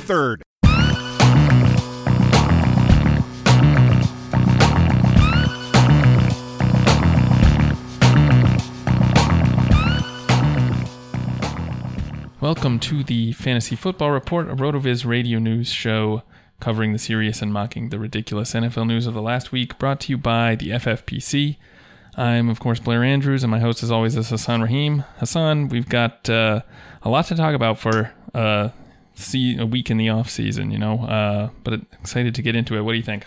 3rd. Welcome to the Fantasy Football Report, a RotoViz radio news show covering the serious and mocking the ridiculous NFL news of the last week, brought to you by the FFPC. I'm, of course, Blair Andrews, and my host, as always, is Hasan Rahim. Hasan, we've got uh, a lot to talk about for uh, see a week in the off season, you know. Uh, but excited to get into it. What do you think?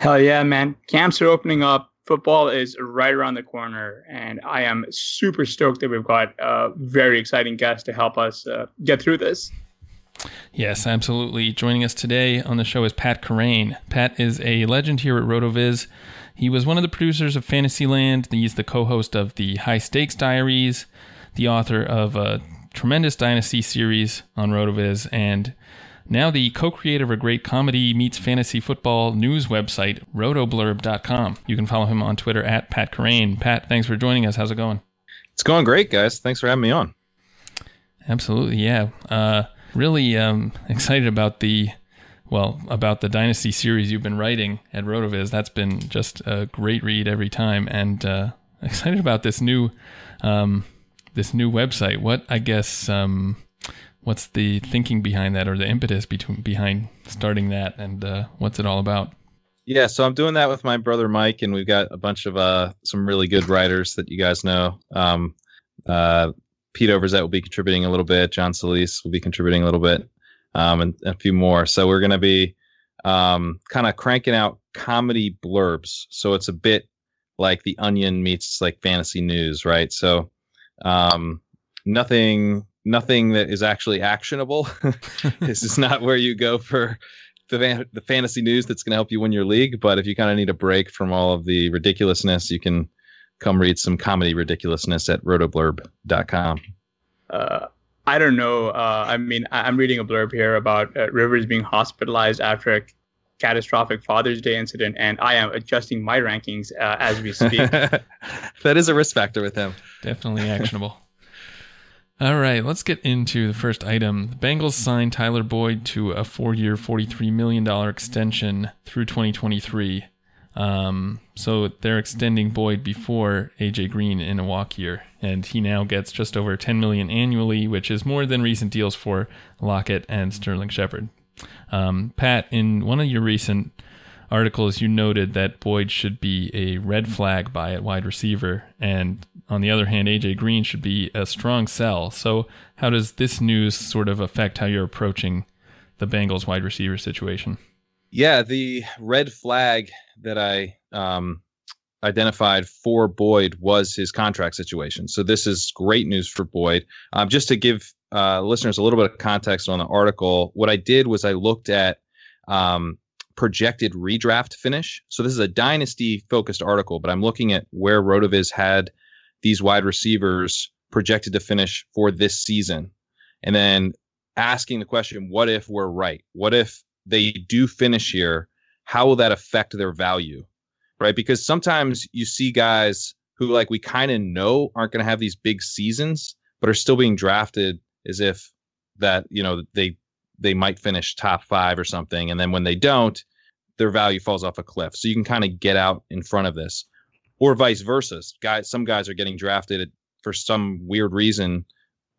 Hell yeah, man! Camps are opening up. Football is right around the corner, and I am super stoked that we've got a very exciting guest to help us uh, get through this. Yes, absolutely. Joining us today on the show is Pat Kerrane. Pat is a legend here at RotoViz. He was one of the producers of Fantasyland. He's the co-host of the High Stakes Diaries, the author of a tremendous Dynasty series on RotoViz, and now the co-creator of a great comedy meets fantasy football news website, rotoblurb.com. You can follow him on Twitter at Pat Kerrane. Pat, thanks for joining us. How's it going? It's going great, guys. Thanks for having me on. Absolutely, yeah. Uh, really um, excited about the well about the Dynasty series you've been writing at Rotoviz. That's been just a great read every time, and uh, excited about this new um, this new website. What I guess um, what's the thinking behind that, or the impetus between behind starting that, and uh, what's it all about? Yeah, so I'm doing that with my brother Mike, and we've got a bunch of uh, some really good writers that you guys know. Um, uh, Pete Overzet will be contributing a little bit. John Solis will be contributing a little bit, um, and, and a few more. So we're going to be um, kind of cranking out comedy blurbs. So it's a bit like The Onion meets like fantasy news, right? So um, nothing, nothing that is actually actionable. this is not where you go for the van- the fantasy news that's going to help you win your league. But if you kind of need a break from all of the ridiculousness, you can come read some comedy ridiculousness at rotoblurb.com. Uh, I don't know. Uh, I mean, I- am reading a blurb here about uh, Rivers being hospitalized after a catastrophic Father's Day incident, and I am adjusting my rankings uh, as we speak. that is a risk factor with him. Definitely actionable. All right, let's get into the first item. The Bengals signed Tyler Boyd to a four-year, $43 million extension through 2023. Um, so they're extending Boyd before AJ Green in a walk year, and he now gets just over 10 million annually, which is more than recent deals for Lockett and Sterling Shepard. Um, Pat, in one of your recent articles, you noted that Boyd should be a red flag buy at wide receiver, and on the other hand, AJ Green should be a strong sell. So, how does this news sort of affect how you're approaching the Bengals wide receiver situation? Yeah, the red flag that I um, identified for Boyd was his contract situation. So this is great news for Boyd. Um, just to give uh, listeners a little bit of context on the article, what I did was I looked at um, projected redraft finish. So this is a dynasty focused article, but I'm looking at where Rotoviz had these wide receivers projected to finish for this season. And then asking the question, what if we're right? What if they do finish here? How will that affect their value? Right? Because sometimes you see guys who like we kind of know aren't going to have these big seasons, but are still being drafted as if that, you know, they they might finish top five or something. And then when they don't, their value falls off a cliff. So you can kind of get out in front of this. Or vice versa. Guys, some guys are getting drafted for some weird reason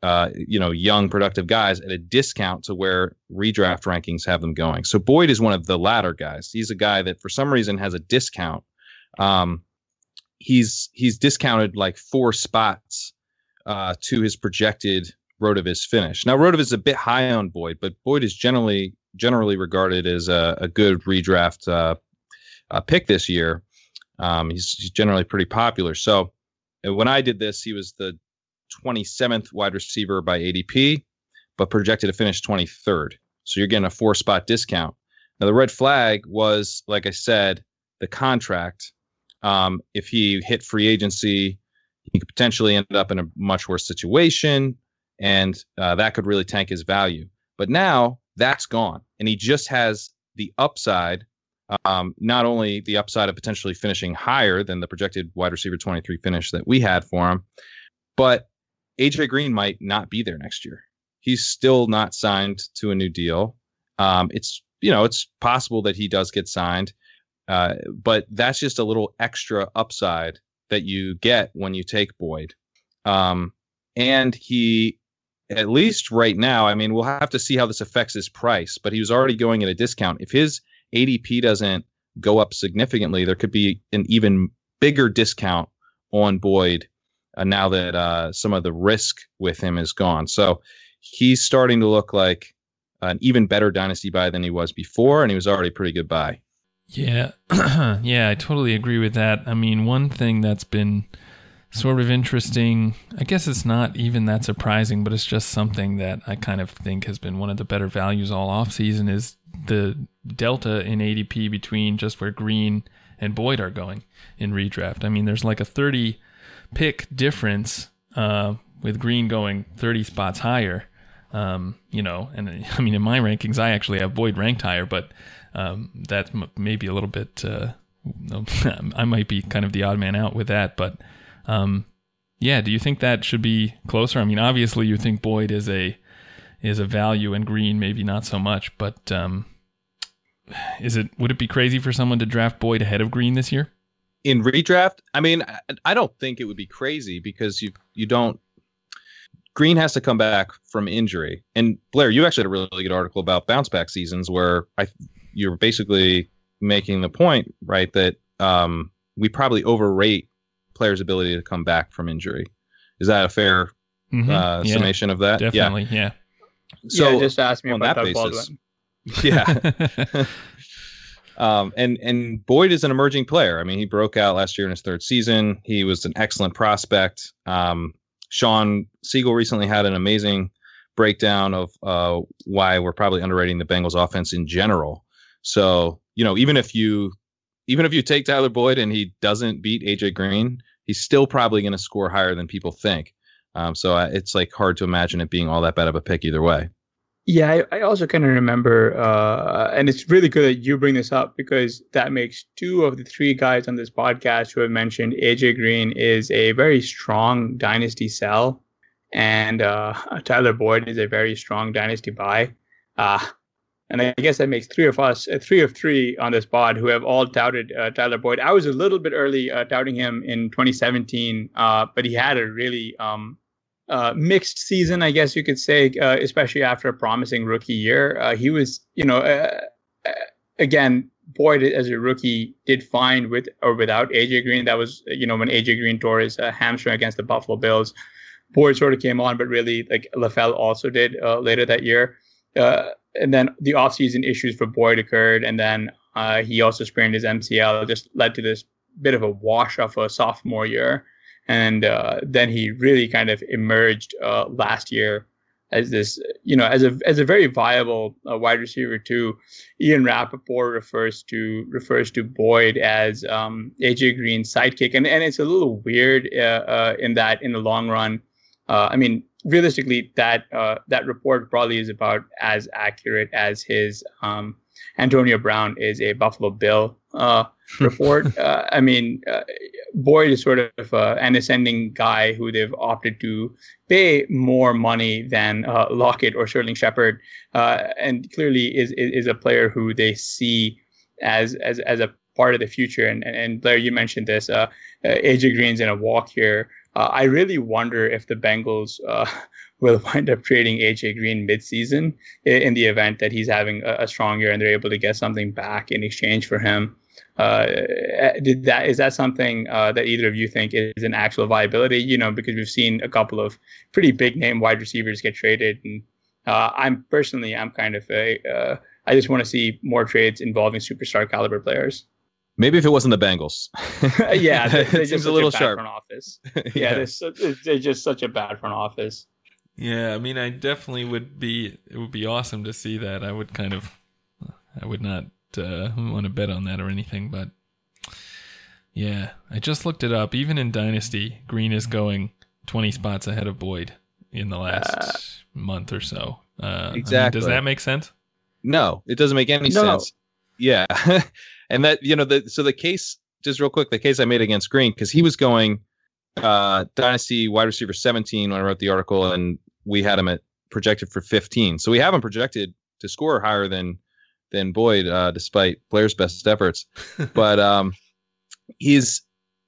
uh, you know, young productive guys at a discount to where redraft rankings have them going. So Boyd is one of the latter guys. He's a guy that for some reason has a discount. Um, he's he's discounted like four spots uh, to his projected Rotoviz finish. Now Rotoviz is a bit high on Boyd, but Boyd is generally generally regarded as a, a good redraft uh, uh, pick this year. Um, he's, he's generally pretty popular. So when I did this, he was the 27th wide receiver by ADP, but projected to finish 23rd. So you're getting a four spot discount. Now, the red flag was, like I said, the contract. Um, if he hit free agency, he could potentially end up in a much worse situation, and uh, that could really tank his value. But now that's gone, and he just has the upside. Um, not only the upside of potentially finishing higher than the projected wide receiver 23 finish that we had for him, but AJ Green might not be there next year. He's still not signed to a new deal. Um, it's you know it's possible that he does get signed, uh, but that's just a little extra upside that you get when you take Boyd. Um, and he, at least right now, I mean, we'll have to see how this affects his price. But he was already going at a discount. If his ADP doesn't go up significantly, there could be an even bigger discount on Boyd uh, now that uh, some of the risk with him is gone. So he's starting to look like an even better dynasty buy than he was before, and he was already pretty good buy. Yeah, yeah, I totally agree with that. I mean, one thing that's been sort of interesting, I guess it's not even that surprising, but it's just something that I kind of think has been one of the better values all off season is the delta in ADP between just where Green and Boyd are going in redraft. I mean, there's like a 30 pick difference uh, with Green going 30 spots higher. Um, you know, and I mean, in my rankings, I actually have Boyd ranked higher, but um, that's m- maybe a little bit. Uh, I might be kind of the odd man out with that, but um, yeah. Do you think that should be closer? I mean, obviously, you think Boyd is a is a value, and Green maybe not so much. But um, is it would it be crazy for someone to draft Boyd ahead of Green this year? in redraft, I mean, I don't think it would be crazy because you you don't. Green has to come back from injury, and Blair, you actually had a really good article about bounce back seasons where I you're basically making the point, right, that um, we probably overrate players' ability to come back from injury. Is that a fair mm-hmm. uh, yeah, summation of that? Definitely, yeah. yeah. So yeah, just ask me about that basis, Baldwin. Yeah. Um, and and Boyd is an emerging player. I mean, he broke out last year in his third season. He was an excellent prospect. Um, Shawn Siegele recently had an amazing breakdown of uh, why we're probably underrating the Bengals offense in general. So you know, even if you even if you take Tyler Boyd and he doesn't beat AJ Green, he's still probably going to score higher than people think. Um, so uh, it's like hard to imagine it being all that bad of a pick either way. Yeah, I, I also kind of remember, uh, and it's really good that you bring this up because that makes two of the three guys on this podcast who have mentioned AJ Green is a very strong dynasty sell, and uh, Tyler Boyd is a very strong dynasty buy. Uh, and I guess that makes three of us, uh, three of three on this pod who have all touted uh, Tyler Boyd. I was a little bit early uh, him in 2017, uh, but he had a really um, uh, mixed season, I guess you could say, uh, especially after a promising rookie year. he was, you know, again, Boyd as a rookie did fine with or without AJ Green. That was, you know, when AJ Green tore his hamstring against the Buffalo Bills. Boyd sort of came on, but really, like LaFell also did later that year. Uh, and then the offseason issues for Boyd occurred, and then uh, he also sprained his MCL. It just led to this bit of a wash of a sophomore year, and uh, then he really kind of emerged uh, last year as this, you know, as a as a very viable uh, wide receiver too. Ian Rapoport refers to refers to Boyd as um, AJ Green's sidekick, and and it's a little weird uh, in that in the long run. I mean, realistically, that uh, that report probably is about as accurate as his um, Antonio Brown is a Buffalo Bill uh, report. uh, I mean, uh, Boyd is sort of uh, an ascending guy who they've opted to pay more money than uh, Lockett or Sterling Shepard, and clearly is, is, is a player who they see as as as a part of the future. And and, and Blair, you mentioned this. AJ Green's in a walk here. Uh, I really wonder if the Bengals uh, will wind up trading AJ Green midseason in, the event that he's having a, a, strong year and they're able to get something back in exchange for him. Uh, did that is that something uh, that either of you think is an actual viability? You know, because we've seen a couple of pretty big name wide receivers get traded, and uh, I'm personally I'm kind of a uh, I just want to see more trades involving superstar caliber players. Maybe if it wasn't the Bengals. yeah, they're, they're just a little a sharp. Front office. Yeah, yeah. They're, so, they're just such a bad front office. Yeah, I mean, I definitely would be. It would be awesome to see that. I would kind of, I would not uh, want to bet on that or anything, but yeah, I just looked it up. Even in Dynasty, Green is going twenty spots ahead of Boyd in the last uh, month or so. Uh, exactly. I mean, does that make sense? No, it doesn't make any no. sense. Yeah. And that you know the so the case just real quick the case I made against Green because he was going uh dynasty wide receiver 17 when I wrote the article and we had him at projected for 15 so we have him projected to score higher than than Boyd uh, despite Blair's best efforts. But um he's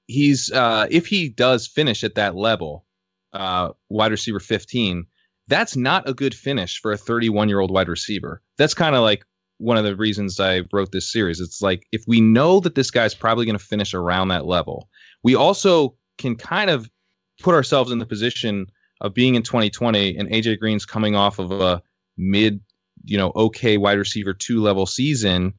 he's uh if he does finish at that level uh wide receiver 15 that's not a good finish for a 31 year old wide receiver. That's kind of like one of the reasons I wrote this series. It's like if we know that this guy's probably going to finish around that level, we also can kind of put ourselves in the position of being in 2020 and AJ Green's coming off of a mid, you know, okay wide receiver two level season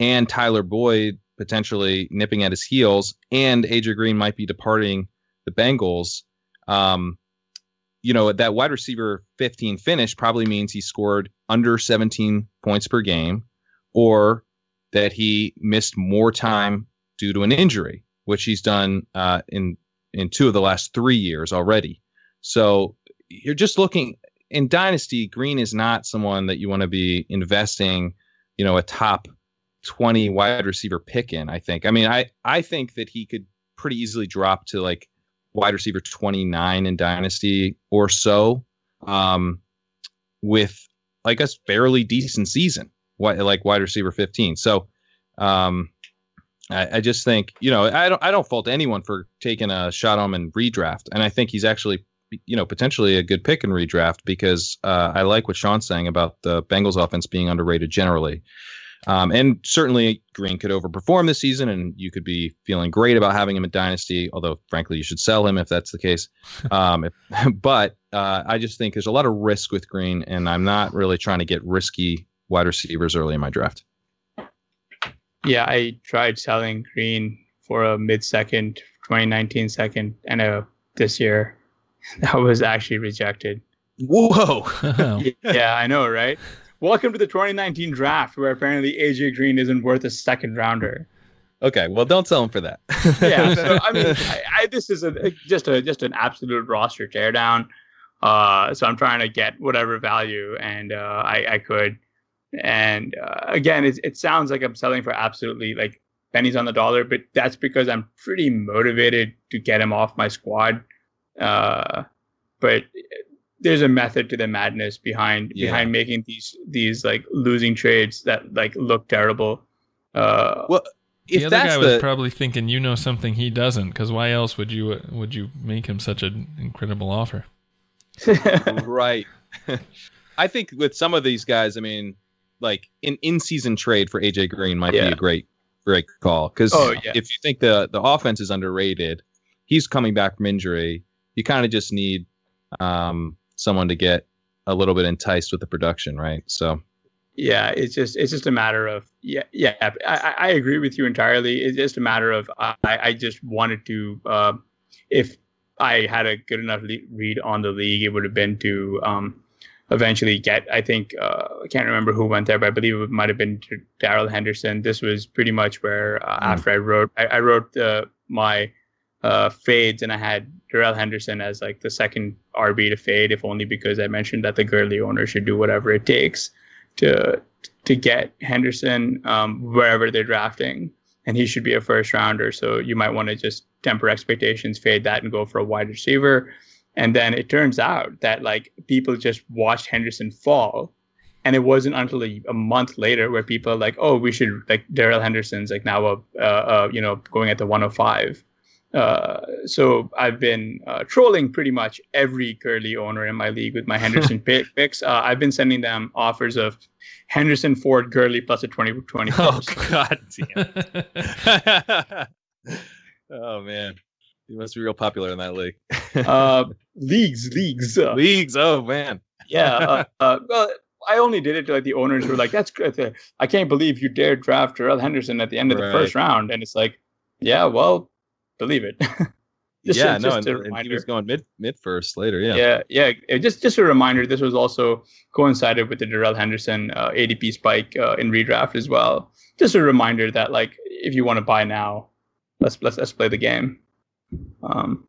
and Tyler Boyd potentially nipping at his heels and AJ Green might be departing the Bengals. Um, you know, that wide receiver 15 finish probably means he scored under 17 points per game or that he missed more time due to an injury, which he's done uh, in in two of the last three years already. So you're just looking in dynasty. Green is not someone that you want to be investing, you know, a top 20 wide receiver pick in. I think. I mean, I I think that he could pretty easily drop to like wide receiver 29 in dynasty or so um, with like a fairly decent season like wide receiver 15 so um, I, I, just think you know I don't I don't fault anyone for taking a shot on him in redraft and I think he's actually you know potentially a good pick in redraft because uh, I like what Shawn's saying about the Bengals offense being underrated generally um, and certainly Green could overperform this season, and you could be feeling great about having him in Dynasty. Although, frankly, you should sell him if that's the case. Um, if, but uh, I just think there's a lot of risk with Green, and I'm not really trying to get risky wide receivers early in my draft. Yeah, I tried selling Green for a mid-second, 2019 second, and a this year that was actually rejected. Whoa! yeah, I know, right? Welcome to the 2019 draft, where apparently AJ Green isn't worth a second rounder. Okay, well, don't sell him for that. yeah, so I mean, I, I, this is a, just a just an absolute roster teardown. Uh, so I'm trying to get whatever value and uh, I, I could. And uh, again, it, it sounds like I'm selling for absolutely like pennies on the dollar, but that's because I'm pretty motivated to get him off my squad. Uh, but there's a method to the madness behind Yeah. behind making these these like losing trades that like look terrible. Uh, Well, if the other that's guy was the probably thinking you know something he doesn't, because why else would you uh, would you make him such an incredible offer? Right. I think with some of these guys, I mean, like an in-season trade for AJ Green might Yeah. be a great, great call. Because Oh, yeah. if you think the the offense is underrated, he's coming back from injury. You kind of just need um, someone to get a little bit enticed with the production, right? So yeah it's just it's just a matter of yeah yeah I, I- agree with you entirely it's just a matter of i i just wanted to uh, if i had a good enough le- read on the league it would have been to um eventually get i think uh, i can't remember who went there but i believe it might have been Darrell henderson this was pretty much where uh, Mm. after i wrote i, I wrote uh, my uh, fades and i had Darrell henderson as like the second rb to fade if only because i mentioned that the Gurley owner should do whatever it takes to to get Henderson um, wherever they're drafting, and he should be a first rounder. So you might want to just temper expectations, fade that, and go for a wide receiver. And then it turns out that like people just watched Henderson fall, and it wasn't until a, a month later where people are like, oh, we should like Darrell Henderson's like now a you know going at the 105. Uh, so I've been uh, trolling pretty much every Gurley owner in my league with my Henderson pick, picks. Uh, I've been sending them offers of Henderson, Ford, Gurley plus a 20 20 Oh God damn. oh man, You must be real popular in that league. uh, leagues, leagues. Uh, Leagues. Oh man. yeah. Uh, uh, well, I only did it to like the owners who were like, "That's great. I can't believe you dared draft Darrell Henderson at the end of the first round." And it's like, yeah, well, believe it. Yeah, no, just and, a and he was going mid mid first later. Yeah. Yeah, yeah. uh, Just just a reminder. This was also coincided with the Darrell Henderson uh, ADP spike uh, in redraft as well. Just a reminder that like if you want to buy now, let's let's let's play the game. Um,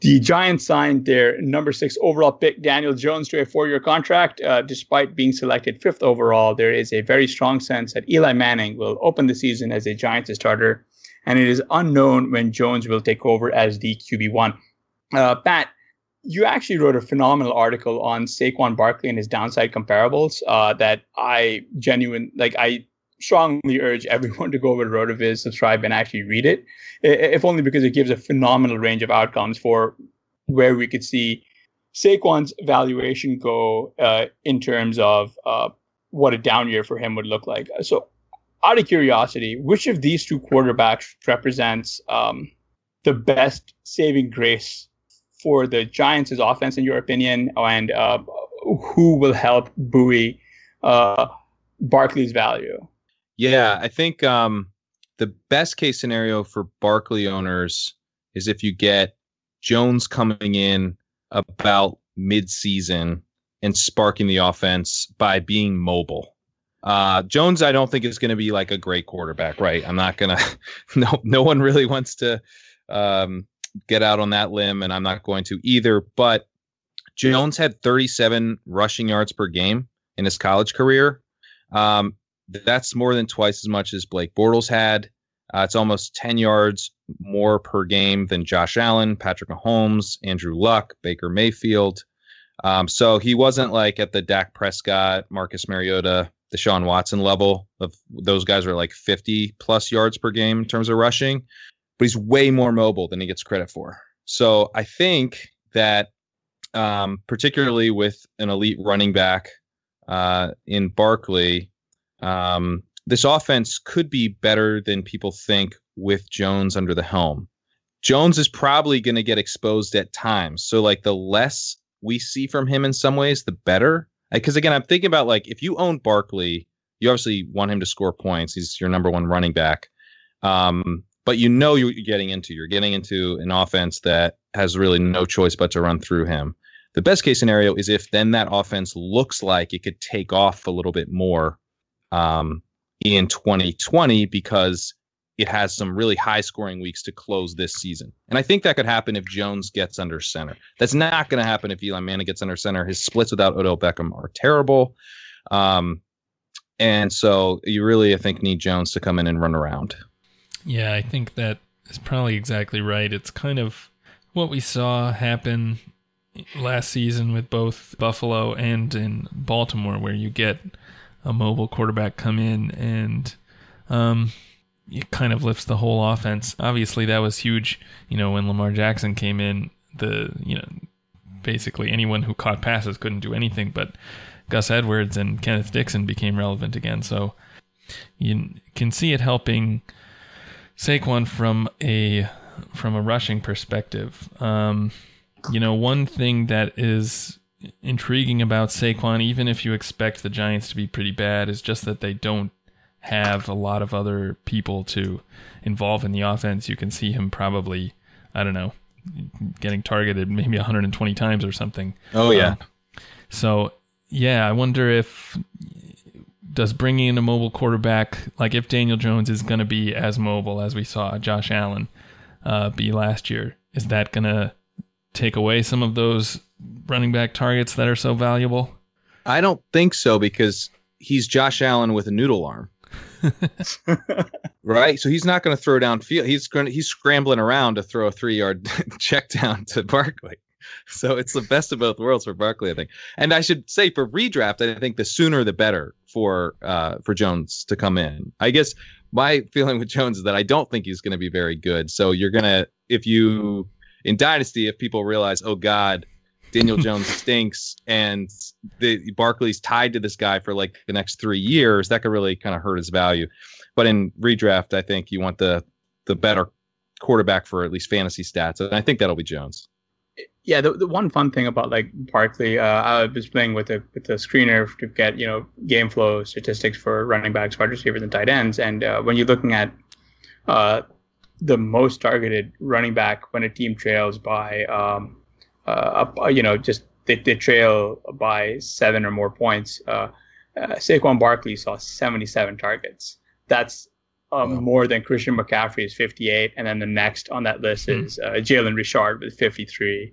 the Giants signed their number six overall pick Daniel Jones to a four-year contract. Uh, despite being selected fifth overall, there is a very strong sense that Eli Manning will open the season as a Giants starter, and it is unknown when Jones will take over as the QB one. Uh, Pat, you actually wrote a phenomenal article on Saquon Barkley and his downside comparables uh, that I genuine like I strongly urge everyone to go over to Rotoviz, subscribe, and actually read it. If only because it gives a phenomenal range of outcomes for where we could see Saquon's valuation go uh, in terms of uh, what a down year for him would look like. So, out of curiosity, which of these two quarterbacks represents um, the best saving grace for the Giants' offense, in your opinion, and uh, who will help buoy uh, Barkley's value? Yeah, I think um, the best case scenario for Barkley owners is if you get Jones coming in about mid-season and sparking the offense by being mobile. Uh, Jones, I don't think is going to be like a great quarterback, right? I'm not gonna. No, no one really wants to um, get out on that limb, and I'm not going to either. But Jones had 37 rushing yards per game in his college career. Um, that's more than twice as much as Blake Bortles had. Uh, it's almost 10 yards more per game than Josh Allen, Patrick Mahomes, Andrew Luck, Baker Mayfield. Um, so he wasn't like at the Dak Prescott, Marcus Mariota, Deshaun Watson level of those guys are like 50 plus yards per game in terms of rushing, but he's way more mobile than he gets credit for. So I think that um, particularly with an elite running back uh, in Barkley, um, this offense could be better than people think with Jones under the helm. Jones is probably going to get exposed at times. So, like, the less we see from him in some ways, the better. Because, again, I'm thinking about like if you own Barkley, you obviously want him to score points. He's your number one running back. Um, but you know you're getting into. You're getting into an offense that has really no choice but to run through him. The best case scenario is if then that offense looks like it could take off a little bit more um, in 2020 because it has some really high scoring weeks to close this season. And I think that could happen if Jones gets under center. That's not going to happen if Eli Manning gets under center. His splits without Odell Beckham are terrible. Um, and so you really, I think, need Jones to come in and run around. Yeah, I think that is probably exactly right. It's kind of what we saw happen last season with both Buffalo and in Baltimore, where you get a mobile quarterback come in and um, it kind of lifts the whole offense. Obviously, that was huge. You know, when Lamar Jackson came in, the you know basically anyone who caught passes couldn't do anything, but Gus Edwards and Kenneth Dixon became relevant again. So you can see it helping Saquon from a from a rushing perspective. Um, you know, one thing that is intriguing about Saquon, even if you expect the Giants to be pretty bad, is just that they don't have a lot of other people to involve in the offense. You can see him probably, I don't know, getting targeted maybe 120 times or something. Oh yeah. Um, so yeah, I wonder if does bringing in a mobile quarterback, like if Daniel Jones is going to be as mobile as we saw Josh Allen uh, be last year, is that going to take away some of those running back targets that are so valuable? I don't think so because he's Josh Allen with a noodle arm. right? So he's not going to throw down field. He's going he's scrambling around to throw a three yard check down to Barkley. So it's the best of both worlds for Barkley, I think. And I should say for redraft, I think the sooner the better for uh, for Jones to come in. I guess my feeling with Jones is that I don't think he's going to be very good. So you're gonna if you in Dynasty, if people realize, oh God, Daniel Jones stinks, and the Barkley's tied to this guy for like the next three years, that could really kind of hurt his value. But in redraft, I think you want the the better quarterback for at least fantasy stats, and I think that'll be Jones. Yeah, the, the one fun thing about like Barkley, uh, I was playing with a with a screener to get you know game flow statistics for running backs, wide receivers, and tight ends. And uh, when you're looking at uh, the most targeted running back when a team trails by um, uh, uh, you know, just they, they trail by seven or more points. Uh, uh, Saquon Barkley saw 77 targets. That's um, wow. more than Christian McCaffrey's 58, and then the next on that list mm. is uh, Jalen Richard with 53.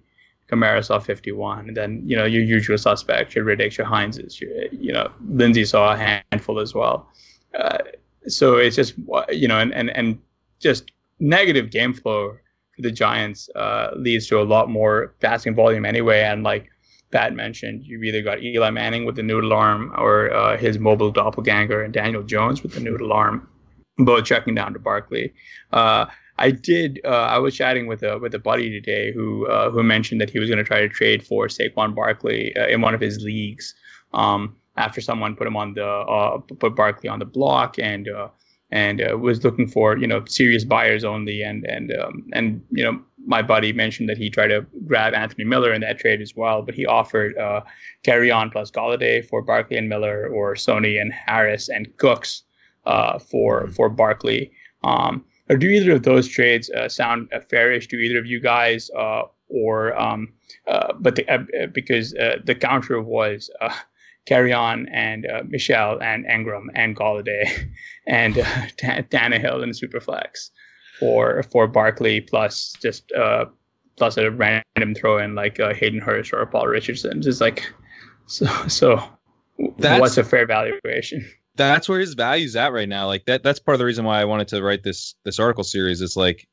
Kamara saw 51, and then you know your usual suspects, your Riddicks, your Hineses, your, you know Lindsay saw a handful as well. Uh, so it's just you know, and and and just negative game flow the Giants uh, leads to a lot more passing volume anyway. And like Pat mentioned, you've either got Eli Manning with the noodle arm or uh, his mobile doppelganger and Daniel Jones with the noodle arm, both checking down to Barkley. Uh, I did. Uh, I was chatting with a with a buddy today who uh, who mentioned that he was going to try to trade for Saquon Barkley uh, in one of his leagues. Um, after someone put him on the put Barkley on the block and and uh, was looking for you know serious buyers only and and um, and you know my buddy mentioned that he tried to grab Anthony Miller in that trade as well, but he offered uh, Kerryon plus Golladay for Barkley and Miller or Sony and Harris and Cooks uh, for for Barkley. Um, or do either of those trades uh, sound fairish to either of you guys? Uh, or um, uh, but the, uh, because the counter was Kerryon and uh, Michel and Engram and Golladay and uh, Tannehill and Superflex for for Barkley plus just uh, plus a random throw in like uh, Hayden Hurst or Paul Richardson. Just like so so. That's, what's a fair valuation? That's where his value's at right now. Like that. That's part of the reason why I wanted to write this this article series. Is like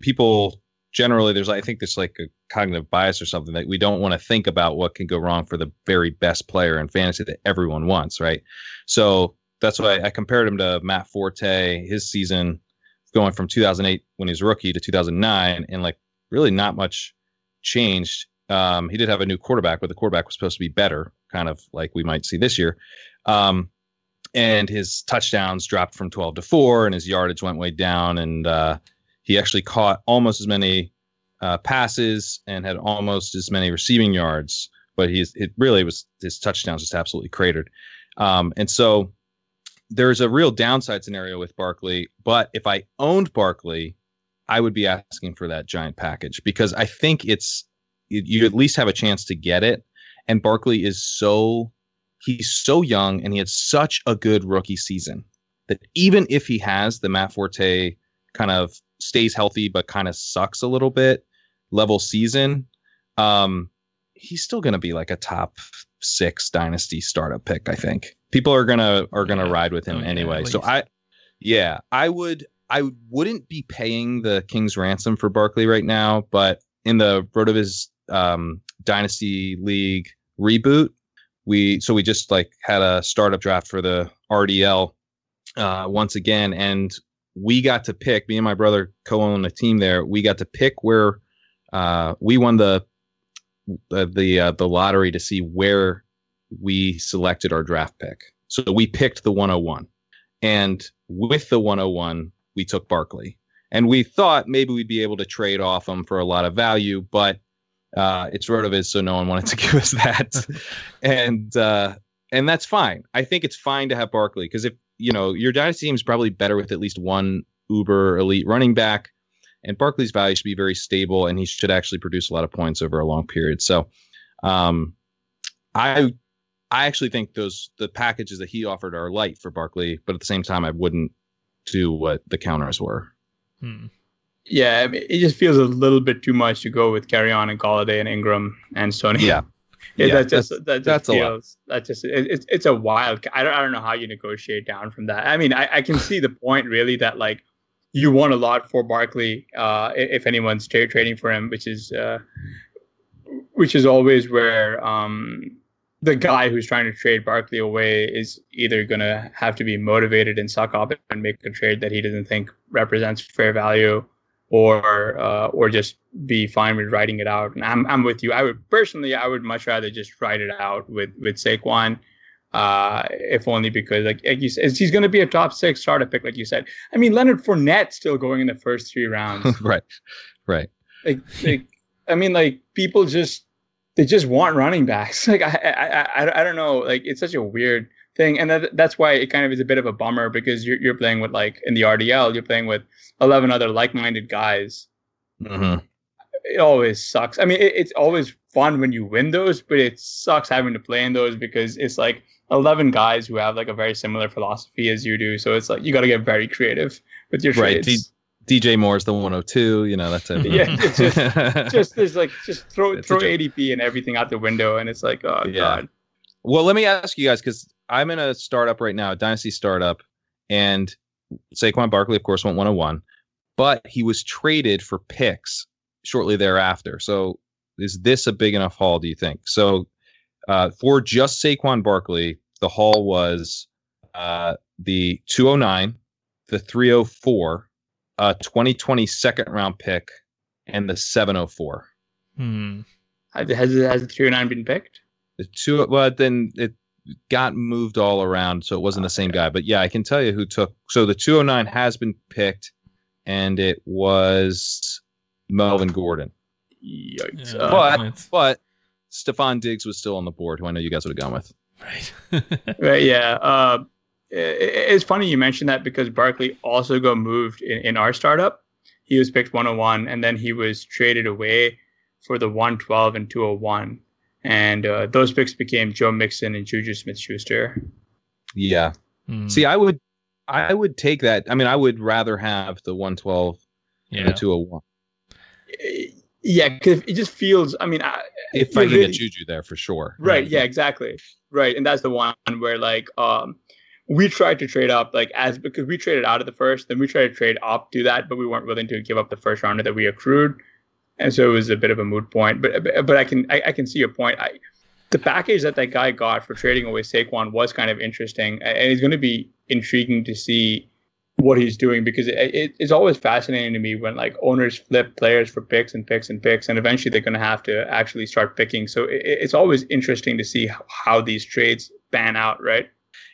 people generally there's I think there's like a cognitive bias or something that we don't want to think about what can go wrong for the very best player in fantasy that everyone wants, right? So that's why I compared him to Matt Forte, his season going from 2008 when he was rookie to 2009, and like really not much changed. Um, he did have a new quarterback, but the quarterback was supposed to be better, kind of like we might see this year. Um, and his touchdowns dropped from 12 to 4 and his yardage went way down and uh, he actually caught almost as many uh, passes and had almost as many receiving yards, but he's it really was his touchdowns just absolutely cratered. Um, and so there's a real downside scenario with Barkley. But if I owned Barkley, I would be asking for that giant package because I think it's you at least have a chance to get it. And Barkley is so he's so young and he had such a good rookie season that even if he has the Matt Forte kind of stays healthy but kind of sucks a little bit level season, um, he's still going to be like a top six dynasty startup pick. I think people are gonna are gonna yeah. ride with him oh, anyway. So I, yeah, I would I wouldn't be paying the king's ransom for Barkley right now, but in the Rotoviz um, dynasty league reboot. We so we just like had a startup draft for the RDL uh, once again, and we got to pick. Me and my brother co-own a team there. We got to pick where uh, we won the the the, uh, the lottery to see where we selected our draft pick. So we picked the 101, and with the 101, we took Barkley, and we thought maybe we'd be able to trade off him for a lot of value, but uh, it's Rotoviz, so no one wanted to give us that, and uh, and that's fine. I think it's fine to have Barkley because if you know your dynasty team is probably better with at least one uber elite running back, and Barkley's value should be very stable, and he should actually produce a lot of points over a long period. So, um, I I actually think those the packages that he offered are light for Barkley, but at the same time, I wouldn't do what the counters were. Hmm. Yeah, I mean, it just feels a little bit too much to go with Kerryon and Golladay and Engram and Sony. Yeah, yeah, that just that's, that just that's feels that just it, it's it's a wild. I don't I don't know how you negotiate down from that. I mean, I, I can see the point really that like you want a lot for Barkley uh, if anyone's tra- trading for him, which is uh, which is always where um, the guy who's trying to trade Barkley away is either going to have to be motivated and suck up and make a trade that he doesn't think represents fair value, or uh, or just be fine with writing it out. And I'm I'm with you. I would personally, I would much rather just write it out with with Saquon. Uh, if only because, like, like you said, he's going to be a top six starter pick, like you said. I mean, Leonard Fournette still going in the first three rounds. right, right. Like, like, I mean, like people just they just want running backs. Like, I, I, I, I don't know. Like, it's such a weird thing, and that, that's why it kind of is a bit of a bummer because you're you're playing with like in the RDL, you're playing with eleven other like-minded guys. Mm-hmm. It always sucks. I mean, it, it's always fun when you win those, but it sucks having to play in those because it's like eleven guys who have like a very similar philosophy as you do. So it's like you got to get very creative with your trades. Right. D- DJ Moore's the 102. You know that's it. yeah, it's just just there's like just throw it's throw ADP and everything out the window, and it's like oh yeah. god. Well, let me ask you guys because I'm in a startup right now, a dynasty startup, and Saquon Barkley, of course, went 101, but he was traded for picks shortly thereafter. So is this a big enough haul, do you think? So uh, for just Saquon Barkley, the haul was uh, the 209, the 304, a 2020 second round pick, and the 704. Hmm. Has, has the 309 been picked? The two, well, then it got moved all around, so it wasn't the same guy. But yeah, I can tell you who took. So the 209 has been picked, and it was Melvin Gordon. Yikes. Yeah, but but Stefon Diggs was still on the board, who I know you guys would have gone with. Right. right. Yeah. Uh, it, it's funny you mentioned that because Barkley also got moved in, in our startup. He was picked 101, and then he was traded away for the 112 and 201 and uh, those picks became Joe Mixon and Juju Smith-Schuster. Yeah. Mm. See, I would, I would take that. I mean, I would rather have the 112 yeah. and the 201. Yeah, because it just feels. I mean, I, if I can really, get Juju there for sure. Right. Yeah. Exactly. Right. And that's the one where like um we tried to trade up like as because we traded out of the first, then we tried to trade up to that, but we weren't willing to give up the first rounder that we accrued and so it was a bit of a moot point. But but I can I, I can see your point. I, the package that that guy got for trading away Saquon was kind of interesting, and it's going to be intriguing to see what he's doing because it, it, it's always fascinating to me when like owners flip players for picks and picks and picks, and eventually they're going to have to actually start picking. So it, it's always interesting to see how, how these trades pan out, right?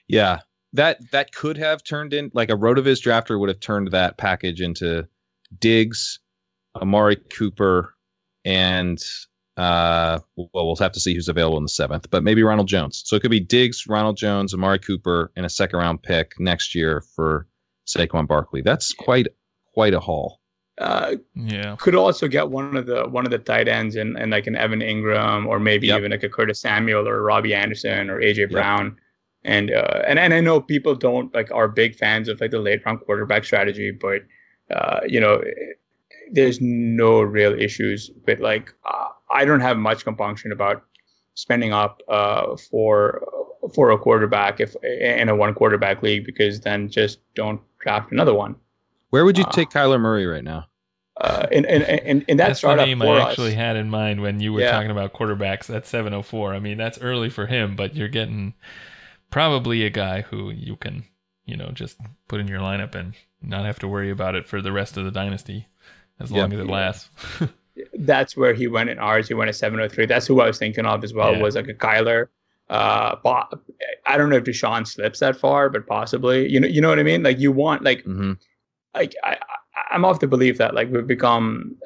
Yeah, that that could have turned in like a Rotoviz drafter would have turned that package into Diggs, Amari Cooper, and uh, well, we'll have to see who's available in the seventh, but maybe Ronald Jones. So it could be Diggs, Ronald Jones, Amari Cooper, and a second round pick next year for Saquon Barkley. That's quite quite a haul. Uh, yeah, could also get one of the one of the tight ends and and like an Evan Engram or maybe yep. even like a Curtis Samuel or Robbie Anderson or AJ yep. Brown. And uh, and and I know people don't like are big fans of like the late round quarterback strategy, but uh, you know there's no real issues with like uh, I don't have much compunction about spending up uh, for for a quarterback if in a one quarterback league because then just don't draft another one. Where would you uh, take Kyler Murray right now? uh, in, in, in, in that that's startup the name for I us. actually had in mind when you were Yeah. talking about quarterbacks at 704. I mean, that's early for him, but you're getting probably a guy who you can, you know, just put in your lineup and not have to worry about it for the rest of the dynasty as Yeah. long as it lasts. that's where he went in ours. He went at 703. That's who I was thinking of as well. Yeah. Was like a Kyler. Uh, po- I don't know if Deshaun slips that far, but possibly. You know, you know what I mean. Like you want like hmm like I, I I'm of the belief that like we've become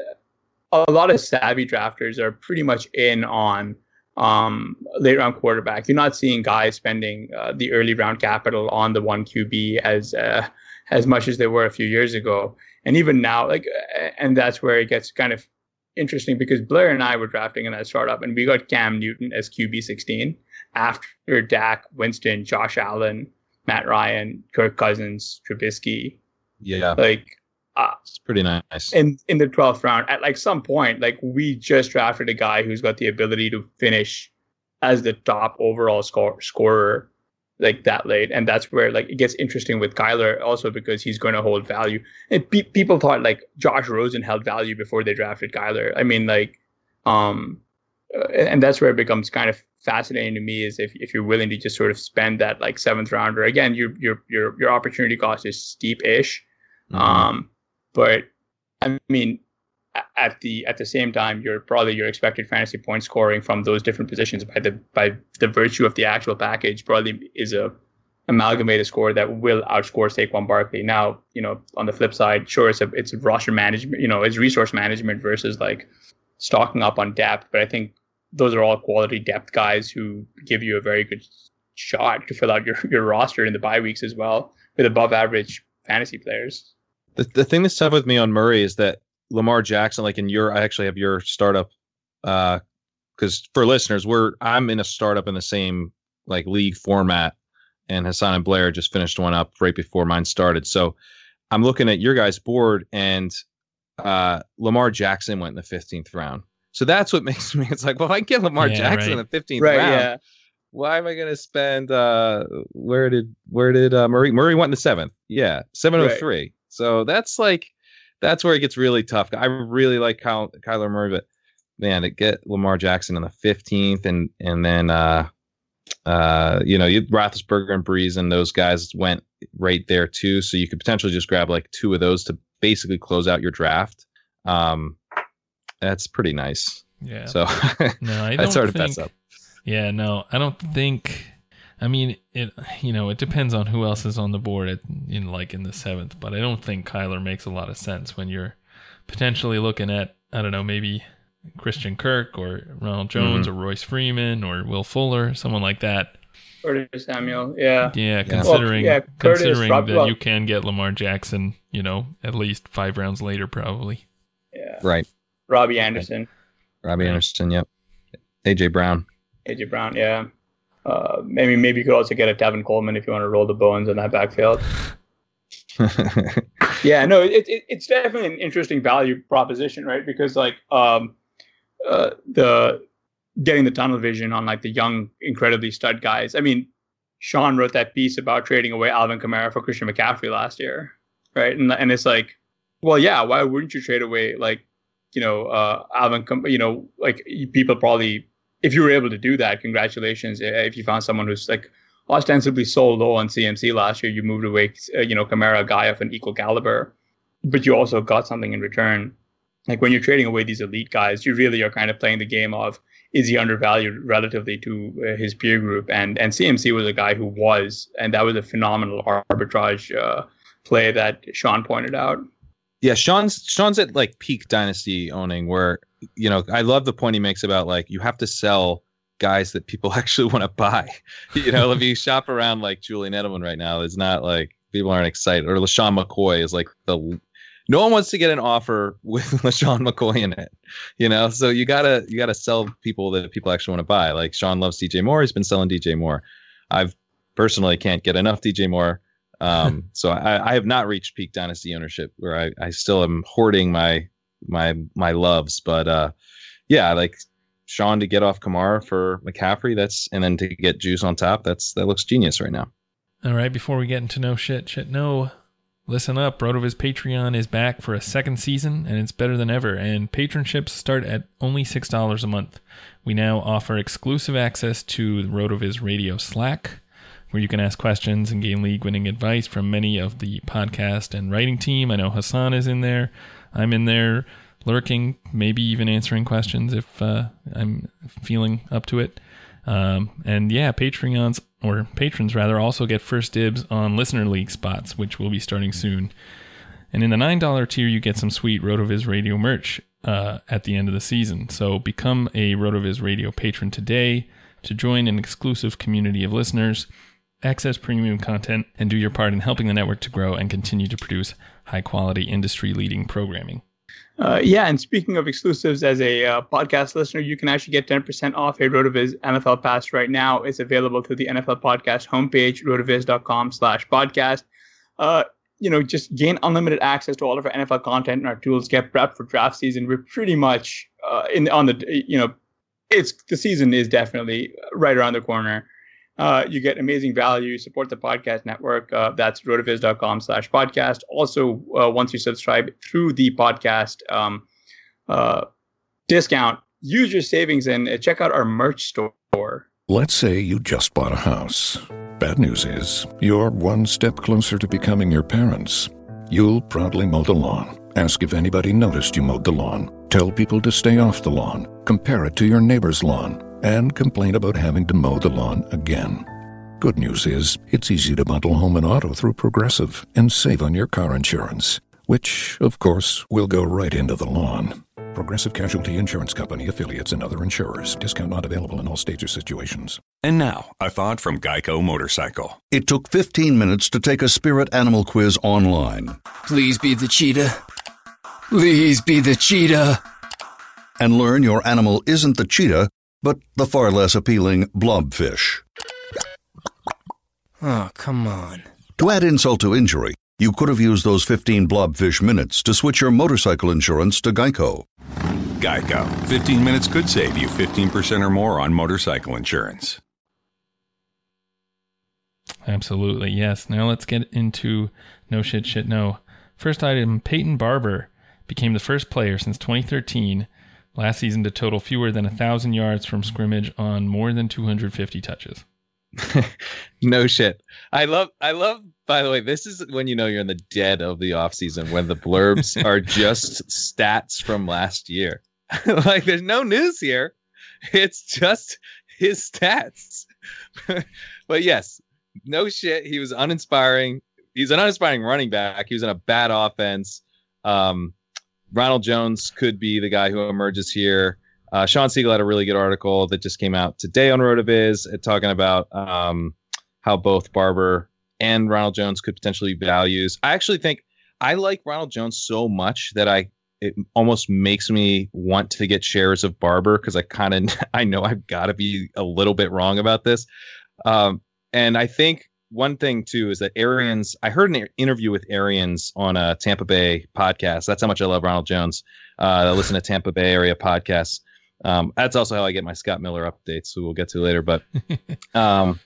a lot of savvy drafters are pretty much in on um late round quarterback. You're not seeing guys spending uh, the early round capital on the one QB as uh, as much as they were a few years ago, and even now like and that's where it gets kind of interesting because Blair and I were drafting in that startup, and we got Cam Newton as QB 16 after Dak, Winston, Josh Allen, Matt Ryan, Kirk Cousins, Trubisky, Yeah, like uh, it's pretty nice. in in the 12th round at like some point like we just drafted a guy who's got the ability to finish as the top overall score, scorer like that late. And that's where like it gets interesting with Kyler also because he's going to hold value. And pe- people thought like Josh Rosen held value before they drafted Kyler. I mean like um and that's where it becomes kind of fascinating to me is if, if you're willing to just sort of spend that like seventh rounder. Again your your your your opportunity cost is steep-ish. Mhm. um, but I mean, at the at the same time, you're probably your expected fantasy point scoring from those different positions by the by the virtue of the actual package probably is a amalgamated score that will outscore Saquon Barkley. Now, you know, on the flip side, sure, it's a it's roster management, you know, it's resource management versus like stocking up on depth. But I think those are all quality depth guys who give you a very good shot to fill out your your roster in the bye weeks as well with above average fantasy players. The the thing that's tough with me on Murray is that Lamar Jackson, like in your, I actually have your startup, uh, because for listeners, we're I'm in a startup in the same like league format, and Hasan and Blair just finished one up right before mine started. So I'm looking at your guys' board, and uh, Lamar Jackson went in the 15th round. So that's what makes me. It's like, well, if I can get Lamar Yeah, Jackson right. in the 15th Right, round. yeah. Why am I going to spend? uh Where did where did uh, Murray Murray went in the seventh? Yeah, seven oh three. So that's like that's where it gets really tough. I really like Kyle, Kyler Murray, but man, to get Lamar Jackson in the fifteenth, and and then uh uh you know you Roethlisberger and Brees and those guys went right there too. So you could potentially just grab like two of those to basically close out your draft. Um, that's pretty nice. Yeah. So no, I don't that's hard to think, pass up. Yeah, no, I don't think. I mean, it. You know, it depends on who else is on the board at, in like in the seventh. But I don't think Kyler makes a lot of sense when you're potentially looking at I don't know maybe Christian Kirk or Ronald Jones Mm-hmm. or Royce Freeman or Will Fuller, someone like that. Curtis Samuel, yeah. Yeah, Yeah. considering Well, yeah, considering Rob- that well- you can get Lamar Jackson, you know, at least five rounds later, probably. Yeah. Right, Robbie Anderson, Robbie Right. Anderson. Yep, AJ Brown. AJ Brown, yeah. Uh, maybe maybe you could also get a Tevin Coleman if you want to roll the bones in that backfield. Yeah, no, it, it, it's definitely an interesting value proposition, right? Because like um, uh, the getting the tunnel vision on like the young, incredibly stud guys. I mean, Shawn wrote that piece about trading away Alvin Kamara for Christian McCaffrey last year, right? And and it's like, well, yeah, why wouldn't you trade away like, you know, uh, Alvin? Kam- You know, like people probably, if you were able to do that, congratulations. If you found someone who's like ostensibly so low on CMC last year, you moved away, uh, you know, Kamara, guy of an equal caliber, but you also got something in return. Like when you're trading away these elite guys, you really are kind of playing the game of is he undervalued relatively to uh, his peer group? And and CMC was a guy who was, and that was a phenomenal arbitrage uh, play that Shawn pointed out. Yeah, Shawn's Shawn's at like peak dynasty owning where you know, I love the point he makes about like you have to sell guys that people actually want to buy. You know, if you shop around like Julian Edelman right now, it's not like people aren't excited. Or LeSean McCoy is like the no one wants to get an offer with LeSean McCoy in it. You know, so you gotta you gotta sell people that people actually want to buy. Like Shawn loves DJ Moore, he's been selling DJ Moore. I've personally can't get enough DJ Moore. Um, so I, I have not reached peak dynasty ownership where I, I still am hoarding my my my loves. But uh, yeah, like Shawn to get off Kamara for McCaffrey, that's and then to get Juice on top, that's that looks genius right now. All right, before we get into no shit, shit, no, Listen up, RotoViz Patreon is back for a second season and it's better than ever. And patronships start at only $6 a month. We now offer exclusive access to RotoViz Radio Slack, where you can ask questions and gain league winning advice from many of the podcast and writing team. I know Hasan is in there. I'm in there lurking, maybe even answering questions if uh, I'm feeling up to it. Um, and yeah, Patreons or patrons rather also get first dibs on listener league spots, which will be starting soon. And in the $9 tier, you get some sweet RotoViz radio merch uh, at the end of the season. So become a RotoViz radio patron today to join an exclusive community of listeners, access premium content, and do your part in helping the network to grow and continue to produce high quality, industry leading programming. Uh, yeah, and speaking of exclusives, as a uh, podcast listener, you can actually get 10% off a RotoViz NFL Pass right now. It's available through the NFL Podcast homepage, rotoviz.com slash podcast. Uh, you know, just gain unlimited access to all of our NFL content and our tools. Get prepped for draft season. We're pretty much uh, in on the, you know, it's the season is definitely right around the corner. Uh, you get amazing value. Support the podcast network. Uh, that's rotoviz.com slash podcast. Also, uh, once you subscribe through the podcast um, uh, discount, use your savings and uh, check out our merch store. Let's say you just bought a house. Bad news is, you're one step closer to becoming your parents. You'll proudly mow the lawn. Ask if anybody noticed you mowed the lawn. Tell people to stay off the lawn. Compare it to your neighbor's lawn and complain about having to mow the lawn again. Good news is, it's easy to bundle home and auto through Progressive and save on your car insurance, which, of course, will go right into the lawn. Progressive Casualty Insurance Company affiliates and other insurers. Discount not available in all states or situations. And now, a thought from Geico Motorcycle. It took 15 minutes to take a spirit animal quiz online. Please be the cheetah. Please be the cheetah. And learn your animal isn't the cheetah, but the far less appealing blobfish. Oh, come on. To add insult to injury, you could have used those 15 blobfish minutes to switch your motorcycle insurance to Geico. Geico. 15 minutes could save you 15% or more on motorcycle insurance. Absolutely, yes. Now let's get into no shit, shit, no. First item Peyton Barber became the first player since 2013 last season to total fewer than 1,000 yards from scrimmage on more than 250 touches. no shit. I love I love by the way, this is when you know you're in the dead of the offseason when the blurbs are just stats from last year. like there's no news here. It's just his stats. but yes, no shit. He was uninspiring. He's an uninspiring running back. He was in a bad offense. Um, Ronald Jones could be the guy who emerges here. Uh, Shawn Siegele had a really good article that just came out today on Rotoviz uh, talking about um, how both Barber and Ronald Jones could potentially be values. I actually think I like Ronald Jones so much that I it almost makes me want to get shares of Barber because I kind of I know I've got to be a little bit wrong about this. Um, and I think one thing too is that Arians. I heard an interview with Arians on a Tampa Bay podcast. That's how much I love Ronald Jones. Uh, I listen to Tampa Bay area podcasts. Um, that's also how I get my Scott Miller updates, who we'll get to later. But um,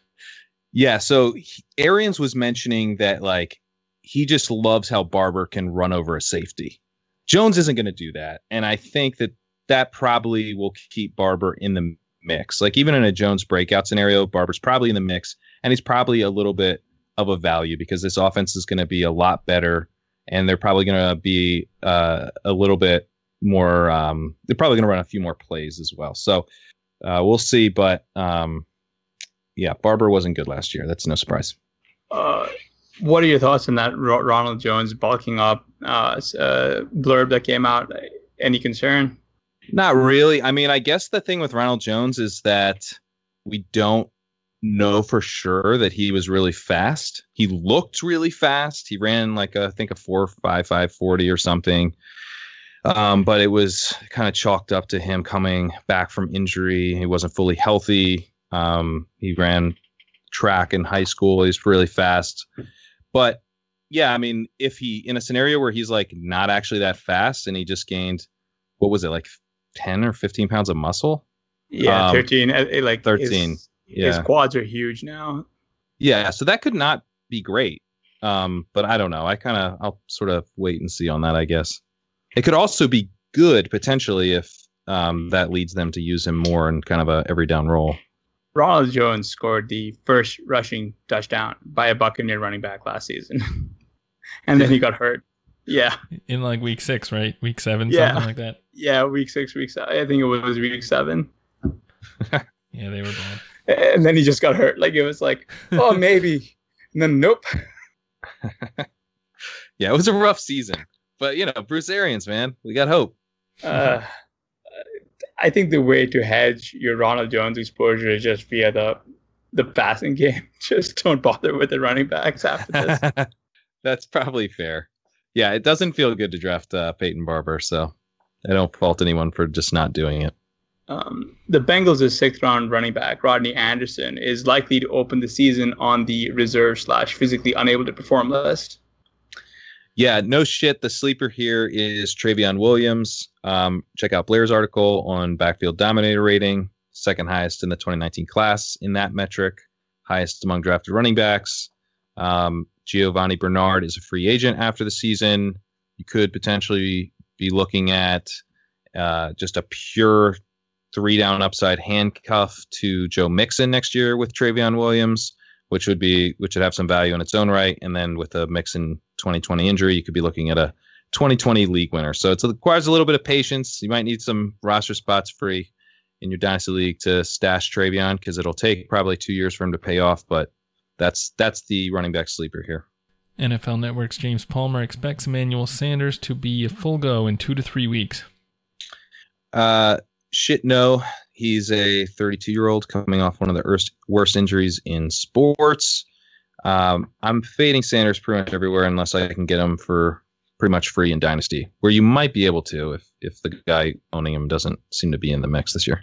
yeah, so he, Arians was mentioning that like he just loves how Barber can run over a safety. Jones isn't going to do that, and I think that that probably will keep Barber in the mix. Like even in a Jones breakout scenario, Barber's probably in the mix and he's probably a little bit of a value because this offense is going to be a lot better, and they're probably going to be uh, a little bit more. Um, they're probably going to run a few more plays as well. So uh, we'll see. But um, yeah, Barber wasn't good last year. That's no surprise. Uh, what are your thoughts on that Ronald Jones bulking up uh, uh, blurb that came out? Any concern? Not really. I mean, I guess the thing with Ronald Jones is that we don't know for sure that he was really fast. He looked really fast. He ran like a, I think a four five five forty or something. Um, but it was kind of chalked up to him coming back from injury. He wasn't fully healthy. Um, he ran track in high school. He's really fast. But yeah, I mean, if he in a scenario where he's like not actually that fast and he just gained what was it like 10 or 15 pounds of muscle? Yeah, um, 13 uh, like 13 yeah. His quads are huge now. Yeah, so that could not be great. Um, but I don't know. I kind of I'll sort of wait and see on that. I guess it could also be good potentially if um, that leads them to use him more in kind of a every down role. Ronald Jones scored the first rushing touchdown by a Buccaneer running back last season, and then he got hurt. Yeah, in like week six, right? Week seven, Yeah. something like that. yeah, week six, week seven. I think it was week seven, Yeah, they were bad. and then he just got hurt. Like it was like, oh maybe, and then nope. Yeah, it was a rough season, but you know, Bruce Arians, man, we got hope. Uh, I think the way to hedge your Ronald Jones exposure is just via the the passing game. Just don't bother with the running backs after this. That's probably fair. Yeah, it doesn't feel good to draft uh, Peyton Barber, so I don't fault anyone for just not doing it. Um, the Bengals' sixth round running back Rodney Anderson is likely to open the season on the reserve slash physically unable to perform list. Yeah, no shit. The sleeper here is Trayveon Williams. Um, check out Blair's article on backfield dominator rating, second highest in the 2019 class in that metric, highest among drafted running backs. Um, Giovani Bernard is a free agent after the season. You could potentially be looking at uh, just a pure three down upside handcuff to Joe Mixon next year with Trayveon Williams, which would be which would have some value in its own right. And then with a Mixon 2020 injury, you could be looking at a 2020 league winner. So it requires a little bit of patience. You might need some roster spots free in your dynasty league to stash Trayveon because it'll take probably two years for him to pay off. But that's that's the running back sleeper here. NFL Network's James Palmer expects Emmanuel Sanders to be a full go in two to three weeks. Uh, shit, no. He's a 32 year old coming off one of the worst, worst injuries in sports. Um, I'm fading Sanders pretty much everywhere unless I can get him for pretty much free in Dynasty, where you might be able to if if the guy owning him doesn't seem to be in the mix this year.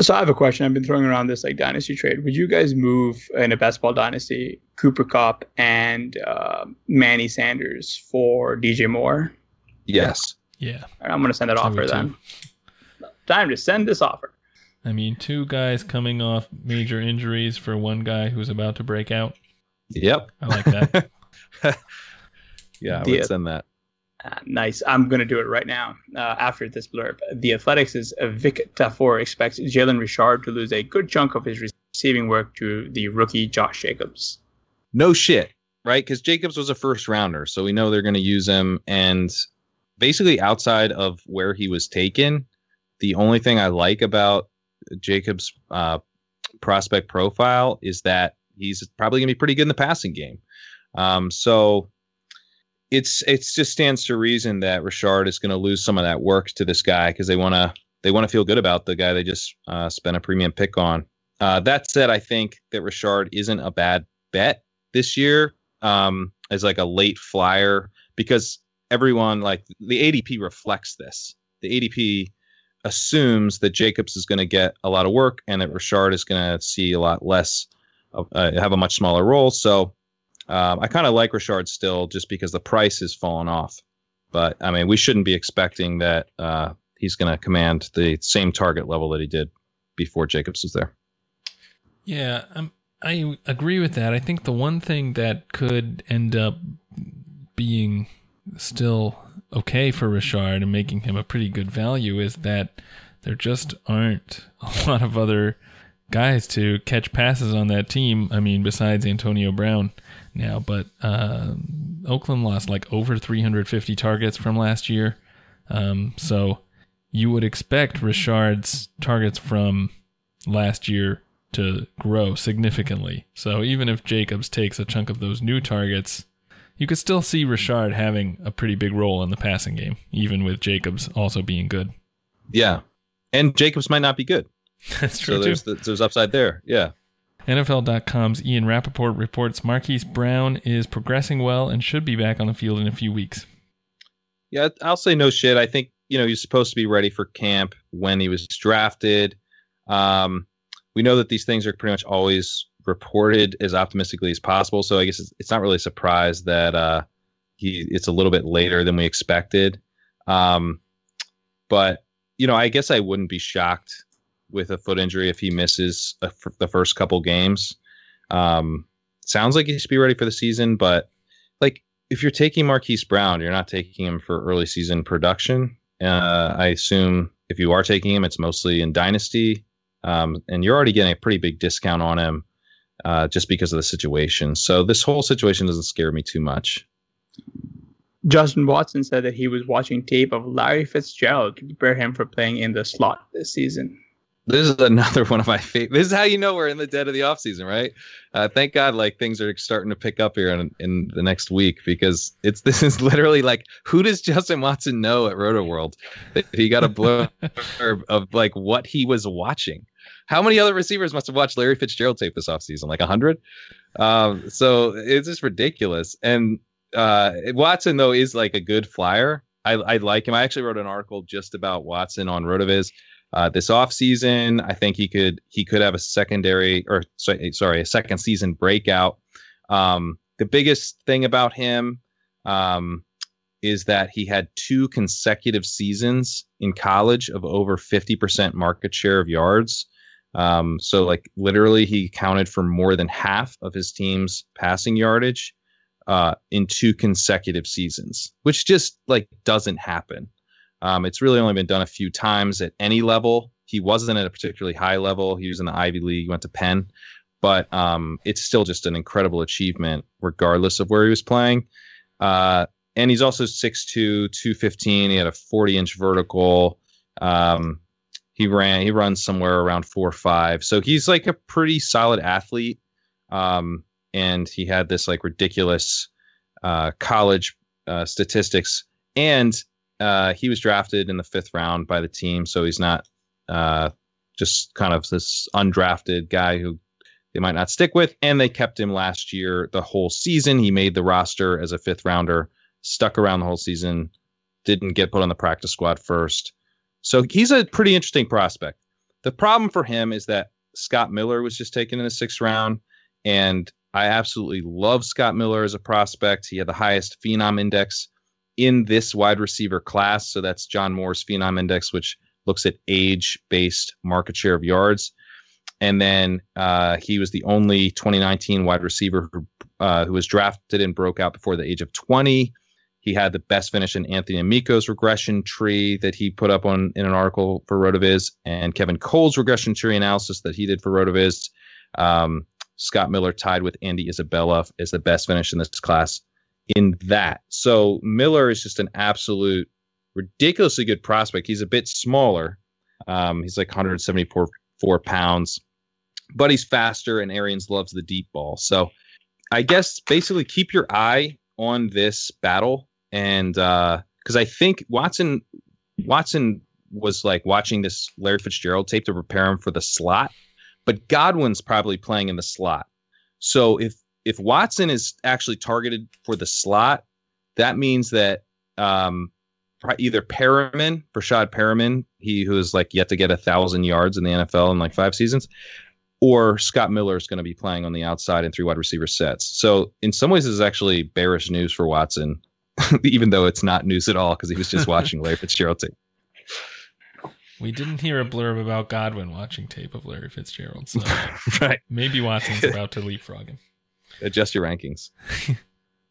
So I have a question. I've been throwing around this like dynasty trade. Would you guys move in a best ball dynasty Cooper Kupp and uh, Manny Sanders for DJ Moore? Yes. Yeah. All right, I'm going to send that I offer would then. Too. Time to send this offer. I mean, two guys coming off major injuries for one guy who's about to break out. Yep. I like that. Yeah, I The- would send that. Uh, nice. I'm going to do it right now uh, after this blurb. The Athletics' is a Vic Tafur expects Jalen Richard to lose a good chunk of his receiving work to the rookie Josh Jacobs. no shit, right? Because Jacobs was a first rounder, so we know they're going to use him. And basically, outside of where he was taken, the only thing I like about Jacobs' uh, prospect profile is that he's probably going to be pretty good in the passing game. Um, so it's it's just stands to reason that Richard is going to lose some of that work to this guy because they want to they want to feel good about the guy they just uh, spent a premium pick on. Uh, that said, I think that Richard isn't a bad bet this year um, as like a late flyer because everyone like the ADP reflects this. The ADP assumes that Jacobs is going to get a lot of work and that Richard is going to see a lot less, uh, have a much smaller role. So um, I kind of like Richard still just because the price has fallen off. But I mean, we shouldn't be expecting that uh, he's going to command the same target level that he did before Jacobs was there. Yeah, um, I agree with that. I think the one thing that could end up being still okay for Richard and making him a pretty good value is that there just aren't a lot of other guys to catch passes on that team. I mean, besides Antonio Brown now, but uh, Oakland lost like over 350 targets from last year. Um, so you would expect Richard's targets from last year to grow significantly. So even if Jacobs takes a chunk of those new targets, you could still see Richard having a pretty big role in the passing game, even with Jacobs also being good. Yeah, and Jacobs might not be good. That's true so there's too. the, there's upside there. Yeah. NFL.com's Ian Rapoport reports Marquise Brown is progressing well and should be back on the field in a few weeks. Yeah, I'll say no shit. I think you know he's supposed to be ready for camp when he was drafted. Um, we know that these things are pretty much always reported as optimistically as possible. So I guess it's, it's not really a surprise that uh, he it's a little bit later than we expected. Um, but you know, I guess I wouldn't be shocked with a foot injury if he misses a, the first couple games. Um, sounds like he should be ready for the season, but like if you're taking Marquise Brown, you're not taking him for early season production. Uh, I assume if you are taking him, it's mostly in dynasty, um, and you're already getting a pretty big discount on him uh, just because of the situation. So this whole situation doesn't scare me too much. Justin Watson said that he was watching tape of Larry Fitzgerald to prepare him for playing in the slot this season. This is another one of my favorite. This is how you know we're in the dead of the offseason, right? Uh, thank God, like things are starting to pick up here in, in the next week because it's this is literally like who does Justin Watson know at Rotoworld he got a blur of like what he was watching. How many other receivers must have watched Larry Fitzgerald tape this offseason? Like a hundred. Um, so it's just ridiculous. And uh, Watson though is like a good flyer. I, I like him. I actually wrote an article just about Watson on Rotoviz uh, this offseason. I think he could he could have a secondary or sorry, sorry a second season breakout. Um, the biggest thing about him um, is that he had two consecutive seasons in college of over 50% market share of yards. Um, so like literally he counted for more than half of his team's passing yardage uh, in two consecutive seasons, which just like doesn't happen. Um, it's really only been done a few times at any level. He wasn't at a particularly high level. He was in the Ivy League, he went to Penn, but um, it's still just an incredible achievement, regardless of where he was playing. Uh, and he's also 6'2, 215. He had a 40 inch vertical. Um, he ran, he runs somewhere around four or five. So he's like a pretty solid athlete. Um, and he had this like ridiculous uh, college uh, statistics. And uh, he was drafted in the fifth round by the team, so he's not uh, just kind of this undrafted guy who they might not stick with. And they kept him last year the whole season. He made the roster as a fifth rounder, stuck around the whole season, didn't get put on the practice squad first. So he's a pretty interesting prospect. The problem for him is that Scott Miller was just taken in the sixth round, and I absolutely love Scott Miller as a prospect. He had the highest phenom index in this wide receiver class. So that's John Moore's Phenom Index, which looks at age based market share of yards. And then uh, he was the only 2019 wide receiver who, uh, who was drafted and broke out before the age of 20. He had the best finish in Anthony Amico's regression tree that he put up on in an article for Rotoviz, and Kevin Cole's regression tree analysis that he did for Rotoviz. Um, Scott Miller tied with Andy Isabella as the best finish in this class in that. So Miller is just an absolute ridiculously good prospect. He's a bit smaller. Um, he's like 174 four pounds, but he's faster, and Arians loves the deep ball. So I guess basically keep your eye on this battle, and because uh, I think Watson Watson was like watching this Larry Fitzgerald tape to prepare him for the slot, but Godwin's probably playing in the slot. So if if Watson is actually targeted for the slot, that means that um, either Perriman, Breshad Perriman, he who is like yet to get a thousand yards in the NFL in like five seasons, or Scott Miller is going to be playing on the outside in three wide receiver sets. So in some ways, this is actually bearish news for Watson, even though it's not news at all because he was just watching Larry Fitzgerald tape. We didn't hear a blurb about Godwin watching tape of Larry Fitzgerald, so right. maybe Watson's about to leapfrog him adjust your rankings.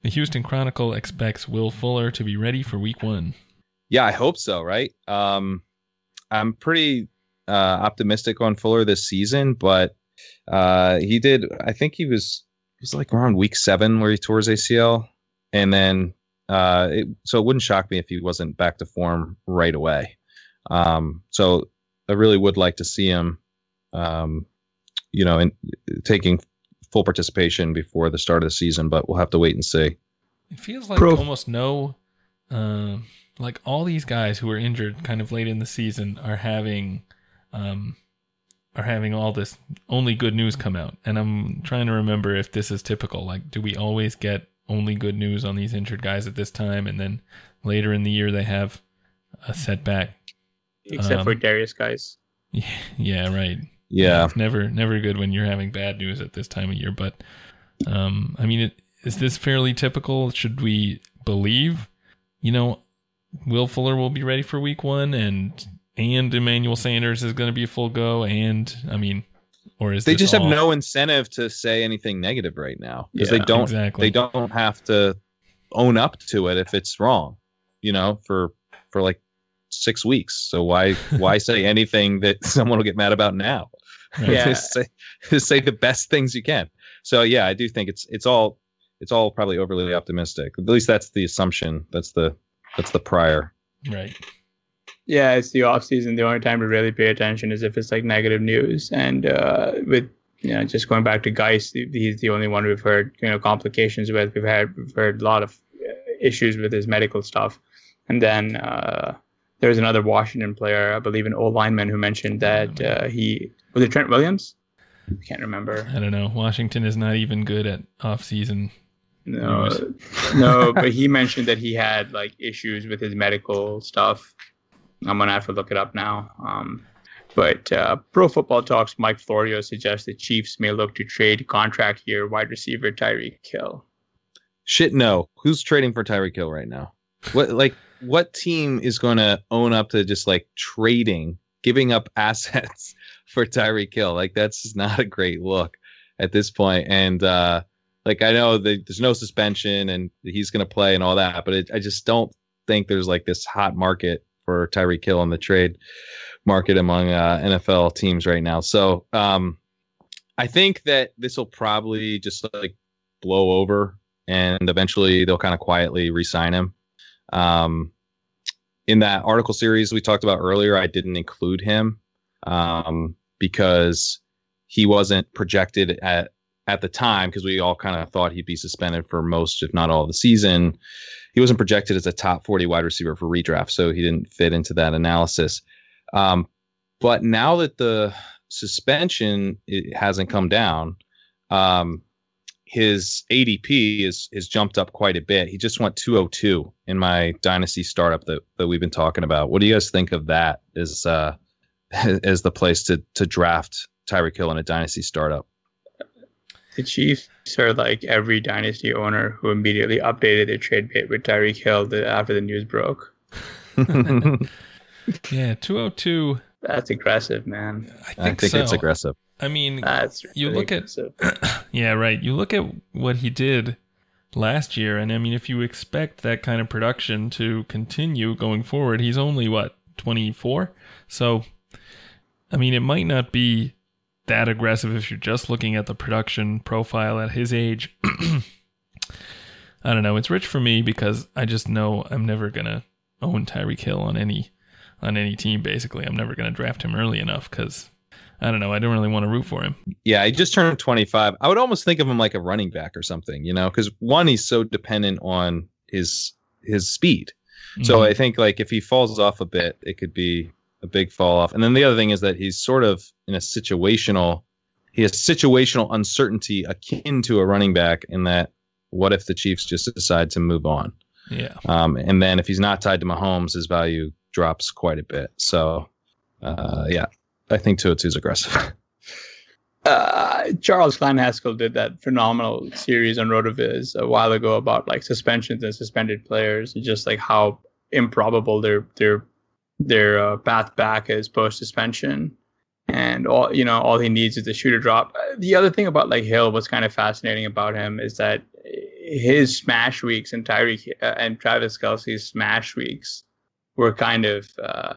the Houston Chronicle expects Will Fuller to be ready for Week One. Yeah, I hope so. Right. Um, I'm pretty uh, optimistic on Fuller this season, but uh, he did. I think he was it was like around Week Seven where he tore his ACL, and then uh, it, so it wouldn't shock me if he wasn't back to form right away. Um, so I really would like to see him, um, you know, in, taking full participation before the start of the season, but we'll have to wait and see. It feels like Pro. almost no, uh, like all these guys who were injured kind of late in the season are having, um, are having all this only good news come out, and I'm trying to remember if this is typical. Like, do we always get only good news on these injured guys at this time, and then later in the year they have a setback? Except um, for Derrius Guice. Yeah, yeah, right. Yeah, it's never never good when you're having bad news at this time of year. But um, I mean, it, is this fairly typical? Should we believe, you know, Will Fuller will be ready for Week One, and and Emmanuel Sanders is going to be a full go, and I mean, or is they just all... have no incentive to say anything negative right now because yeah, they don't exactly. they don't have to own up to it if it's wrong, you know, for for like six weeks. So why why say anything that someone will get mad about now? Yeah. just, say, just say the best things you can. So yeah, I do think it's it's all it's all probably overly optimistic. At least that's the assumption. That's the that's the prior. Right. Yeah, it's the off season. The only time to really pay attention is if it's like negative news. And uh, with you know, just going back to Guice, he's the only one we've heard you know complications with. We've had we've heard a lot of uh, issues with his medical stuff. And then uh, there was another Washington player, I believe, an old lineman, who mentioned that uh, he was it Trent Williams. I can't remember. I don't know. Washington is not even good at off-season. No, no, but he mentioned that he had like issues with his medical stuff. I'm gonna have to look it up now. Um, but uh, Pro Football Talks Mike Florio suggests the Chiefs may look to trade contract year wide receiver Tyreek Hill. Shit, no. Who's trading for Tyreek Hill right now? What like what team is going to own up to just like trading, giving up assets for Tyreek Hill? Like that's just not a great look at this point. And uh, like I know that there's no suspension and he's going to play and all that, but it, I just don't think there's like this hot market for Tyreek Hill in the trade market among uh, NFL teams right now. So um, I think that this will probably just like blow over and eventually they'll kind of quietly re-sign him. Um, in that article series we talked about earlier, I didn't include him um, because he wasn't projected at at the time because we all kind of thought he'd be suspended for most, if not all, of the season. He wasn't projected as a top 40 wide receiver for redraft, so he didn't fit into that analysis. Um, but now that the suspension hasn't come down, um, his ADP is is jumped up quite a bit. He just went 202 in my dynasty startup that, that we've been talking about. What do you guys think of that as uh as the place to to draft Tyreek Hill in a dynasty startup? The Chiefs are like every dynasty owner who immediately updated their trade bait with Tyreek Hill after the news broke. Yeah, 202. That's aggressive, man. I think, I think so. it's aggressive. I mean, That's you really look at yeah, right. You look at what he did last year, and I mean, if you expect that kind of production to continue going forward, he's only what 24. So, I mean, it might not be that aggressive if you're just looking at the production profile at his age. I don't know. It's rich for me because I just know I'm never gonna own Tyreek Hill on any on any team. Basically, I'm never gonna draft him early enough because I don't know. I don't really want to root for him. Yeah, he just turned 25. I would almost think of him like a running back or something, you know, because one, he's so dependent on his his speed. So Mhm. I think like if he falls off a bit, it could be a big fall off. And then the other thing is that he's sort of in a situational, he has situational uncertainty akin to a running back in that what if the Chiefs just decide to move on? yeah. Um, and then if he's not tied to Mahomes, his value drops quite a bit. So uh, yeah, I think 202 is aggressive. uh, Charles Kleinheksel did that phenomenal series on Rotoviz a while ago about like suspensions and suspended players and just like how improbable their their their uh, path back is post suspension. And all you know, all he needs is a shooter drop. Uh, The other thing about like Hill, what's kind of fascinating about him is that his smash weeks and Tyreek uh, and Travis Kelce's smash weeks were kind of uh,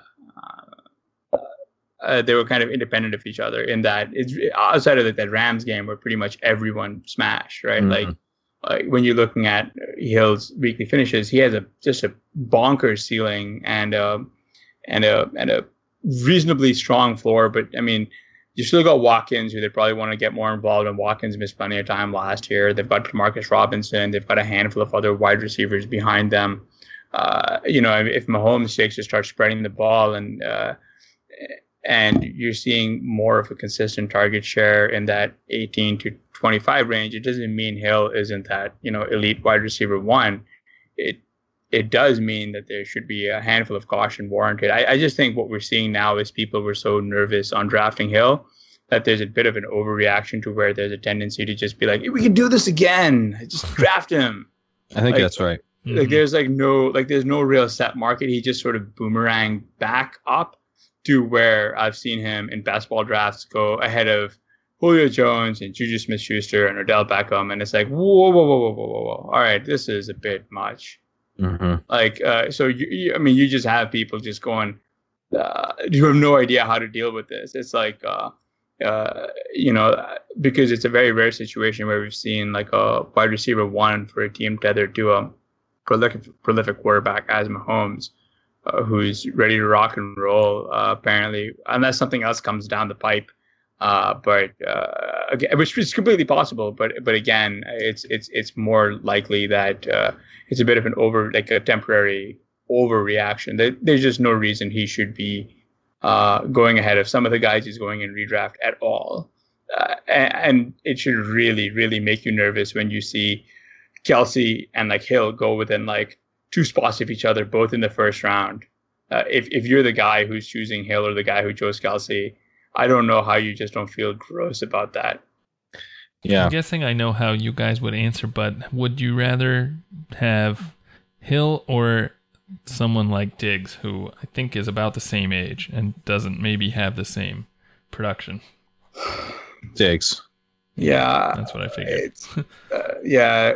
uh, they were kind of independent of each other in that it's outside of the, that Rams game where pretty much everyone smashed, right? Mhm. Like, like when you're looking at Hill's weekly finishes, he has a just a bonkers ceiling and a and a and a reasonably strong floor. But I mean, you still got Watkins, who they probably want to get more involved in. Watkins missed plenty of time last year. They've got Marcus Robinson. They've got a handful of other wide receivers behind them. Uh, you know, if Mahomes takes to start spreading the ball and uh, and you're seeing more of a consistent target share in that 18 to 25 range, it doesn't mean Hill isn't that you know elite wide receiver one. It it does mean that there should be a handful of caution warranted. I, I just think what we're seeing now is people were so nervous on drafting Hill that there's a bit of an overreaction to where there's a tendency to just be like, we can do this again. Just draft him. I think Like- that's right. Like Mhm. there's like no like there's no real set market. He just sort of boomerang back up to where I've seen him in best ball drafts go ahead of Julio Jones and Juju Smith Schuster and Odell Beckham. And it's like, whoa, whoa, whoa, whoa, whoa, whoa, whoa. All right, this is a bit much. Mm-hmm. Like, uh, so you, you, I mean, you just have people just going, uh, you have no idea how to deal with this. It's like, uh, uh, you know, because it's a very rare situation where we've seen like a wide receiver one for a team tethered to a prolific, prolific quarterback as Mahomes, uh, who's ready to rock and roll. Uh, apparently, unless something else comes down the pipe. Uh, but uh, which is completely possible. But but again, it's it's it's more likely that uh, it's a bit of an over like a temporary overreaction. There, there's just no reason he should be uh, going ahead of some of the guys he's going in redraft at all. Uh, and, and, it should really, really make you nervous when you see Kelce and like Hill go within like two spots of each other, both in the first round. Uh, if if you're the guy who's choosing Hill or the guy who chose Kelce, I don't know how you just don't feel gross about that. Yeah, I'm guessing I know how you guys would answer, but would you rather have Hill or someone like Diggs, who I think is about the same age and doesn't maybe have the same production. Diggs. Yeah, that's what I figured. uh, yeah,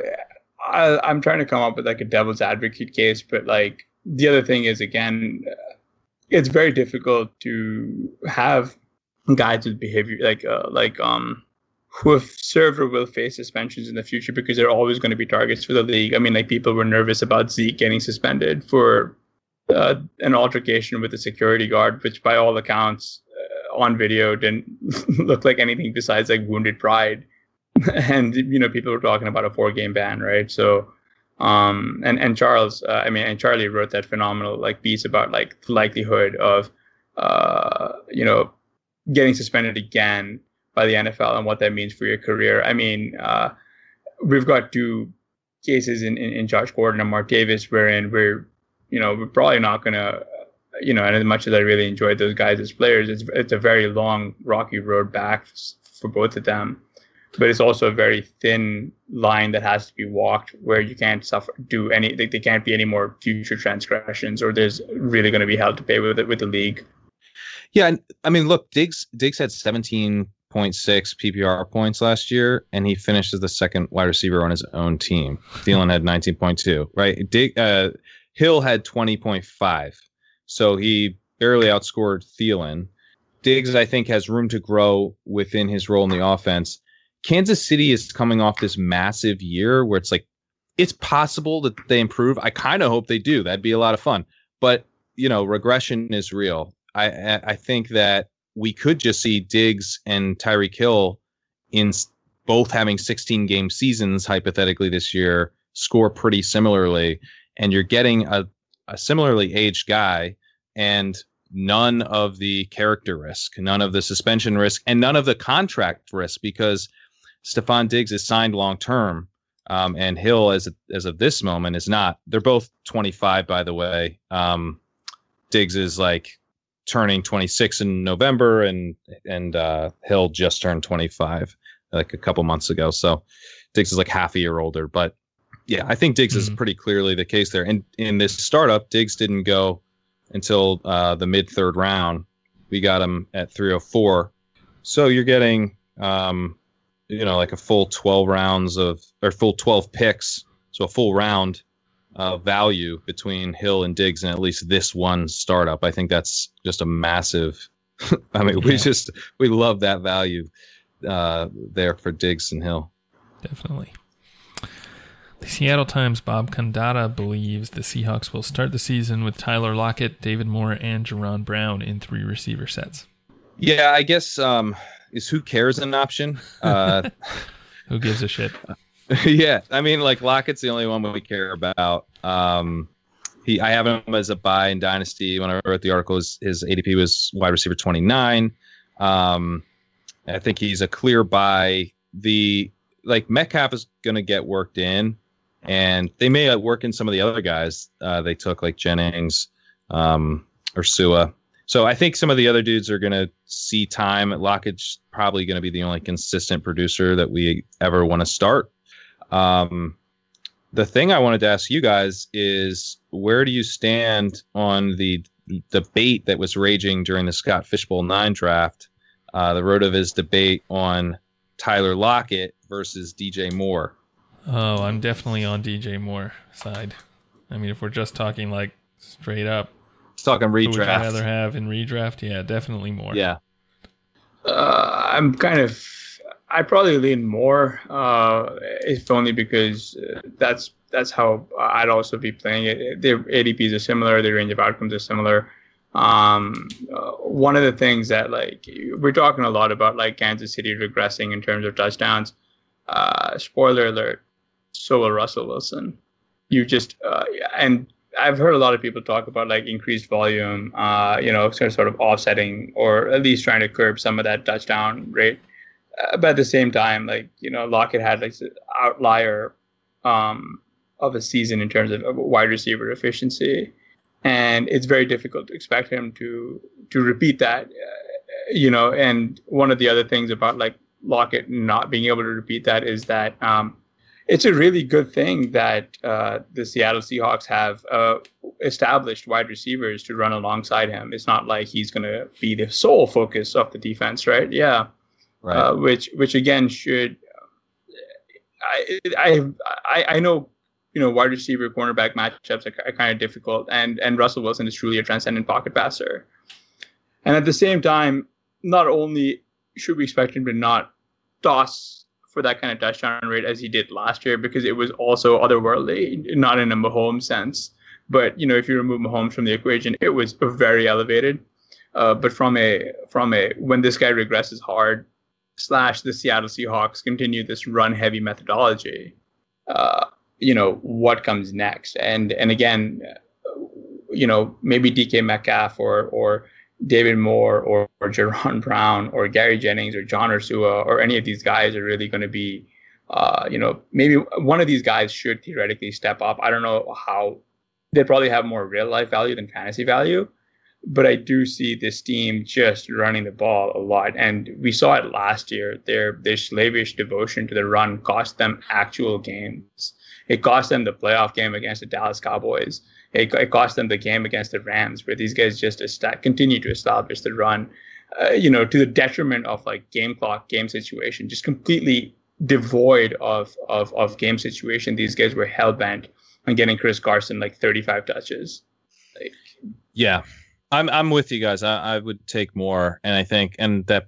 I, I'm trying to come up with like a devil's advocate case, but like the other thing is again, uh, it's very difficult to have guys with behavior like uh, like um who have served or will face suspensions in the future because they're always going to be targets for the league. I mean, like people were nervous about Zeke getting suspended for uh, an altercation with a security guard, which by all accounts uh, on video didn't look like anything besides like wounded pride. and you know, people were talking about a four-game ban, right? So, um, and and Charles, uh, I mean, and Charlie wrote that phenomenal like piece about like the likelihood of, uh, you know, getting suspended again by the NFL and what that means for your career. I mean, uh, we've got two cases in, in, in Josh Gordon and Martavis wherein we're, you know, we're probably not going to, you know, and as much as I really enjoyed those guys as players, it's, it's a very long, rocky road back for both of them. But it's also a very thin line that has to be walked where you can't suffer, do any, they, they can't be any more future transgressions or there's really going to be hell to pay with it with the league. Yeah, I mean, look, Diggs Diggs had 17.6 PPR points last year, and he finished as the second wide receiver on his own team. Thielen had 19.2, right? Dig, uh, Hill had 20.5, so he barely outscored Thielen. Diggs, I think, has room to grow within his role in the offense. Kansas City is coming off this massive year where it's like it's possible that they improve. I kind of hope they do. That'd be a lot of fun. But you know, regression is real. I I think that we could just see Diggs and Tyreek Hill in both having 16 game seasons hypothetically this year score pretty similarly and you're getting a, a similarly aged guy and none of the character risk none of the suspension risk and none of the contract risk because Stefon Diggs is signed long term um, and Hill as as of this moment is not. They're both 25 by the way. Um, Diggs is like turning 26 in November, and and uh, Hill just turned 25 like a couple months ago. So Diggs is like half a year older. But yeah, I think Diggs mm-hmm. is pretty clearly the case there. And in this startup, Diggs didn't go until uh, the mid third round. We got him at 304. So you're getting, um, you know, like a full 12 rounds of, or full 12 picks. So a full round uh, value between Hill and Diggs in at least this one startup. I think that's just a massive. I mean, yeah. we just we love that value uh, there for Diggs and Hill. Definitely. The Seattle Times' Bob Condotta believes the Seahawks will start the season with Tyler Lockett, David Moore, and Jaron Brown in three receiver sets. Yeah, I guess um, is who cares an option. Uh, who gives a shit? yeah, I mean, like Lockett's the only one we care about. Um, he, I have him as a buy in Dynasty. When I wrote the article, his, his ADP was wide receiver 29. Um, I think he's a clear buy. The like Metcalf is going to get worked in, and they may work in some of the other guys uh, they took, like Jennings um, or Sua. So I think some of the other dudes are going to see time. Lockett's probably going to be the only consistent producer that we ever want to start. Um, the thing I wanted to ask you guys is where do you stand on the debate that was raging during the Scott Fishbowl nine draft uh, the Rotoviz debate on Tyler Lockett versus DJ Moore. Oh, I'm definitely on DJ Moore side. I mean, if we're just talking like straight up, Let's talking who would you rather have in redraft? Yeah, definitely Moore. Yeah. Uh, I'm kind of. I probably lean more, uh, if only because uh, that's that's how I'd also be playing it. Their ADPs are similar, their range of outcomes are similar. Um, uh, one of the things that like we're talking a lot about, like Kansas City regressing in terms of touchdowns. Uh, spoiler alert: so will Russell Wilson. You just uh, and I've heard a lot of people talk about like increased volume, uh, you know, sort of, sort of offsetting or at least trying to curb some of that touchdown rate. Uh, but at the same time, like you know, Lockett had like this outlier um, of a season in terms of wide receiver efficiency, and it's very difficult to expect him to to repeat that. Uh, you know, and one of the other things about like Lockett not being able to repeat that is that um, it's a really good thing that uh, the Seattle Seahawks have uh, established wide receivers to run alongside him. It's not like he's going to be the sole focus of the defense, right? Yeah, Right. uh, which which again should. I I I, know. You know, wide receiver cornerback matchups are, are kind of difficult, and and Russell Wilson is truly a transcendent pocket passer. And at the same time, not only should we expect him to not toss for that kind of touchdown rate as he did last year, because it was also otherworldly, not in a Mahomes sense. But you know, if you remove Mahomes from the equation, it was very elevated. Uh, but from a from a when this guy regresses hard, slash the Seattle Seahawks continue this run heavy methodology, uh, you know what comes next. And and again, you know maybe DK Metcalf or or David Moore or, or Jaron Brown or Gary Jennings or John Ursua or any of these guys are really going to be, uh, you know, maybe one of these guys should theoretically step up. I don't know how they probably have more real life value than fantasy value, but I do see this team just running the ball a lot, and we saw it last year. Their their slavish devotion to the run cost them actual games. It cost them the playoff game against the Dallas Cowboys. It, it cost them the game against the Rams, where these guys just esta- continue to establish the run, uh, you know, to the detriment of like game clock, game situation, just completely devoid of of of game situation. These guys were hell bent on getting Chris Carson like 35 touches. Like, Yeah, I'm I'm with you guys. I, I would take more, and I think, and that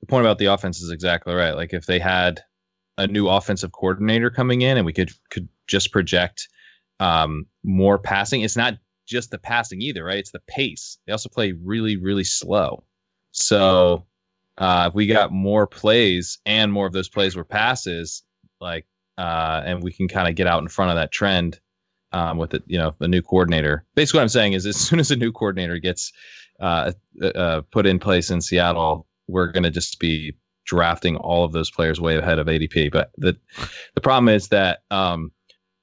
the point about the offense is exactly right. Like if they had a new offensive coordinator coming in, and we could could just project um, more passing. It's not just the passing either, right? It's the pace. They also play really really slow. So uh, if we got more plays and more of those plays were passes, like, uh, and we can kind of get out in front of that trend um, with it, you know, the new coordinator. Basically, what I'm saying is, as soon as a new coordinator gets uh, uh, put in place in Seattle, we're going to just be drafting all of those players way ahead of ADP. But the the problem is that um,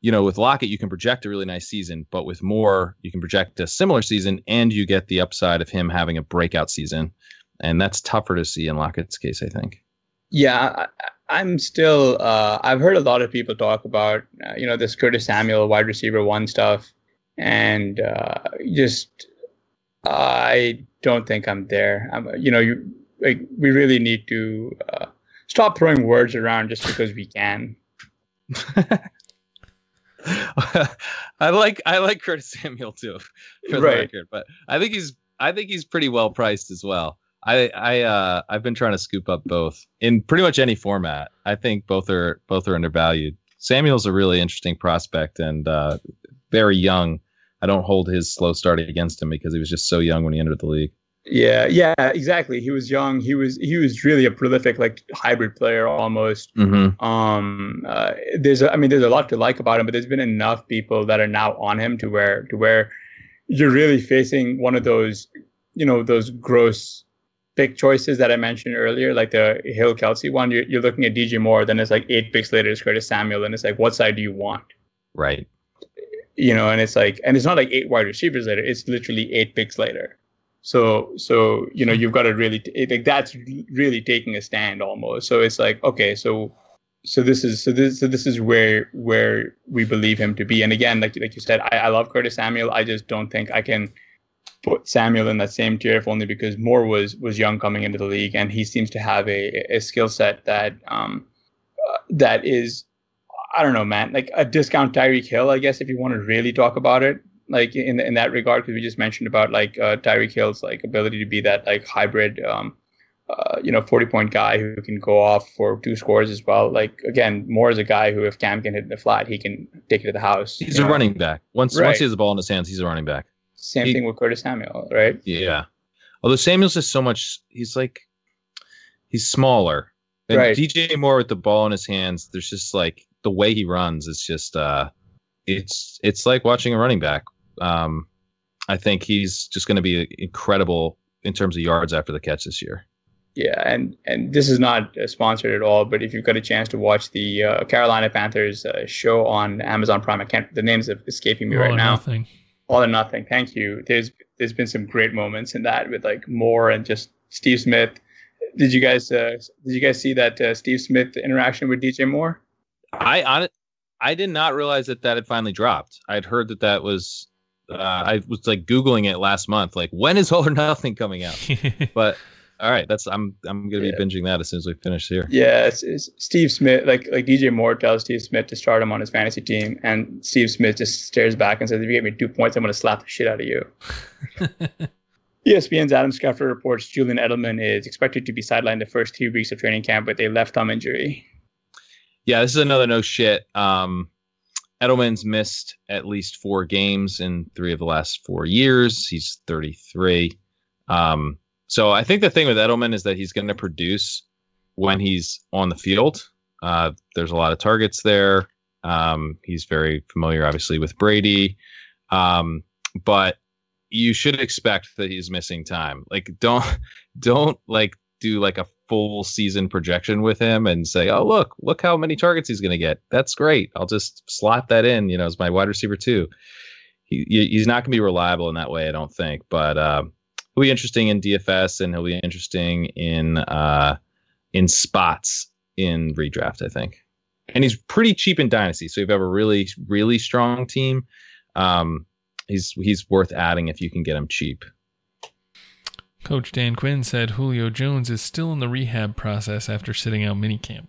you know, with Lockett, you can project a really nice season, but with Moore, you can project a similar season, and you get the upside of him having a breakout season, and that's tougher to see in Lockett's case, I think. Yeah, I'm still. Uh, I've heard a lot of people talk about, uh, you know, this Curtis Samuel wide receiver one stuff, and uh, just I don't think I'm there. I'm, you know, you like we really need to uh, stop throwing words around just because we can. I like I like Curtis Samuel too, for the record, but I think he's I think he's pretty well priced as well. I I uh I've been trying to scoop up both in pretty much any format. I think both are both are undervalued. Samuel's a really interesting prospect and uh, very young. I don't hold his slow start against him because he was just so young when he entered the league. Yeah, yeah, exactly. He was young. He was he was really a prolific like hybrid player almost. Mm-hmm. Um, uh, there's a, I mean there's a lot to like about him, but there's been enough people that are now on him to where to where you're really facing one of those you know those gross pick choices that I mentioned earlier, like the Hill Kelce one. You're, you're looking at DJ Moore, then it's like eight picks later it's Curtis Samuel, and it's like what side do you want? Right. you know, and it's like, and it's not like eight wide receivers later; it's literally eight picks later. So, so you know, you've got to really t- like that's really taking a stand almost. So it's like, okay, so, so this is so this so this is where where we believe him to be. And again, like like you said, I, I love Curtis Samuel. I just don't think I can put Samuel in that same tier, if only because Moore was was young coming into the league, and he seems to have a, a skill set that um, uh, that is, I don't know, man, like a discount Tyreek Hill, I guess, if you want to really talk about it, like in in that regard, because we just mentioned about like uh, Tyreek Hill's like ability to be that like hybrid. Um, uh, you know, 40 point guy who can go off for two scores as well. Like again, Moore is a guy who, if Cam can hit the flat, he can take it to the house. He's a know? running back. Once right. once he has the ball in his hands, he's a running back. Same he, thing with Curtis Samuel, right? Yeah. Although Samuel's just so much, he's like, he's smaller. And right. DJ Moore with the ball in his hands, there's just like the way he runs is just, uh, it's it's like watching a running back. Um, I think he's just going to be incredible in terms of yards after the catch this year. Yeah, and and this is not uh, sponsored at all, but if you've got a chance to watch the uh, Carolina Panthers uh, show on Amazon Prime, I can't the names are escaping me all right now. Nothing. All or nothing. Thank you. There's there's been some great moments in that with like Moore and just Steve Smith. Did you guys uh, did you guys see that uh, Steve Smith interaction with DJ Moore? I on I did not realize that that had finally dropped. I'd heard that that was. Uh, I was like googling it last month, like when is All or Nothing coming out? but all right, that's I'm I'm gonna be yeah. binging that as soon as we finish here. Yeah, it's, it's Steve Smith, like like DJ Moore tells Steve Smith to start him on his fantasy team, and Steve Smith just stares back and says, "If you get me two points, I'm gonna slap the shit out of you." ESPN's Adam Schefter reports Julian Edelman is expected to be sidelined the first three weeks of training camp with a left thumb injury. Yeah, this is another no shit. Um, Edelman's missed at least four games in three of the last four years. He's 33. Um, so I think the thing with Edelman is that he's going to produce when he's on the field. Uh, there's a lot of targets there. Um, he's very familiar, obviously, with Brady. Um, but you should expect that he's missing time. Like, don't don't like do like a full season projection with him and say, "Oh, look, look how many targets he's going to get. That's great. I'll just slot that in, you know, as my wide receiver too." He, he's not going to be reliable in that way, I don't think. But um, he'll be interesting in DFS and he'll be interesting in uh, in spots in redraft, I think. And he's pretty cheap in dynasty, so if you have a really really strong team, um, he's he's worth adding if you can get him cheap. Coach Dan Quinn said Julio Jones is still in the rehab process after sitting out minicamp.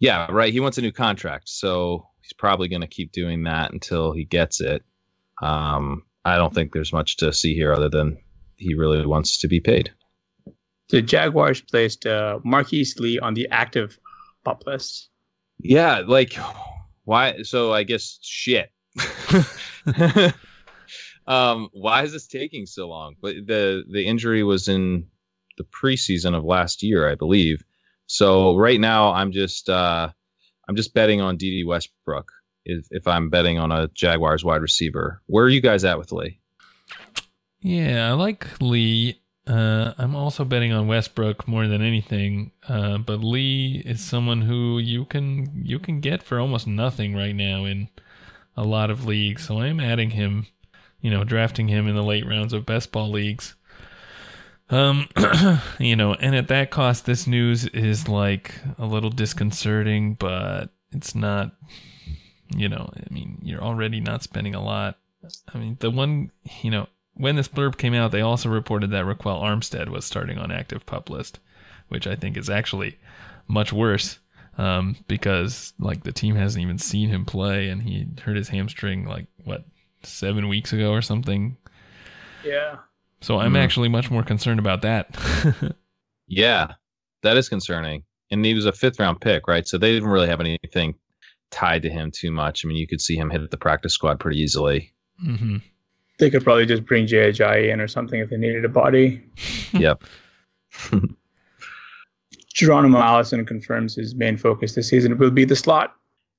Yeah, right. He wants a new contract, so he's probably going to keep doing that until he gets it. Um, I don't think there's much to see here other than he really wants to be paid. The Jaguars placed uh, Marquise Lee on the active pup list. Yeah, like why? So I guess shit. um, why is this taking so long? But the the injury was in the preseason of last year, I believe. So right now, I'm just uh, I'm just betting on Dede Westbrook if if I'm betting on a Jaguars wide receiver. Where are you guys at with Lee? Yeah, I like Lee. Uh, I'm also betting on Westbrook more than anything. Uh, but Lee is someone who you can you can get for almost nothing right now in a lot of leagues. So I'm adding him, you know, drafting him in the late rounds of best ball leagues. Um, you know, and at that cost, this news is like a little disconcerting, but it's not. You know, I mean, you're already not spending a lot. I mean, the one, you know, when this blurb came out, they also reported that Ryquell Armstead was starting on active pup list, which I think is actually much worse um, because like the team hasn't even seen him play, and he hurt his hamstring like what seven weeks ago or something. Yeah. So I'm mm. actually much more concerned about that. yeah, that is concerning. And he was a fifth round pick, right? So they didn't really have anything tied to him too much. I mean, you could see him hit the practice squad pretty easily. Mm-hmm. They could probably just bring Jai in or something if they needed a body. yep. Geronimo Allison confirms his main focus this season will be the slot.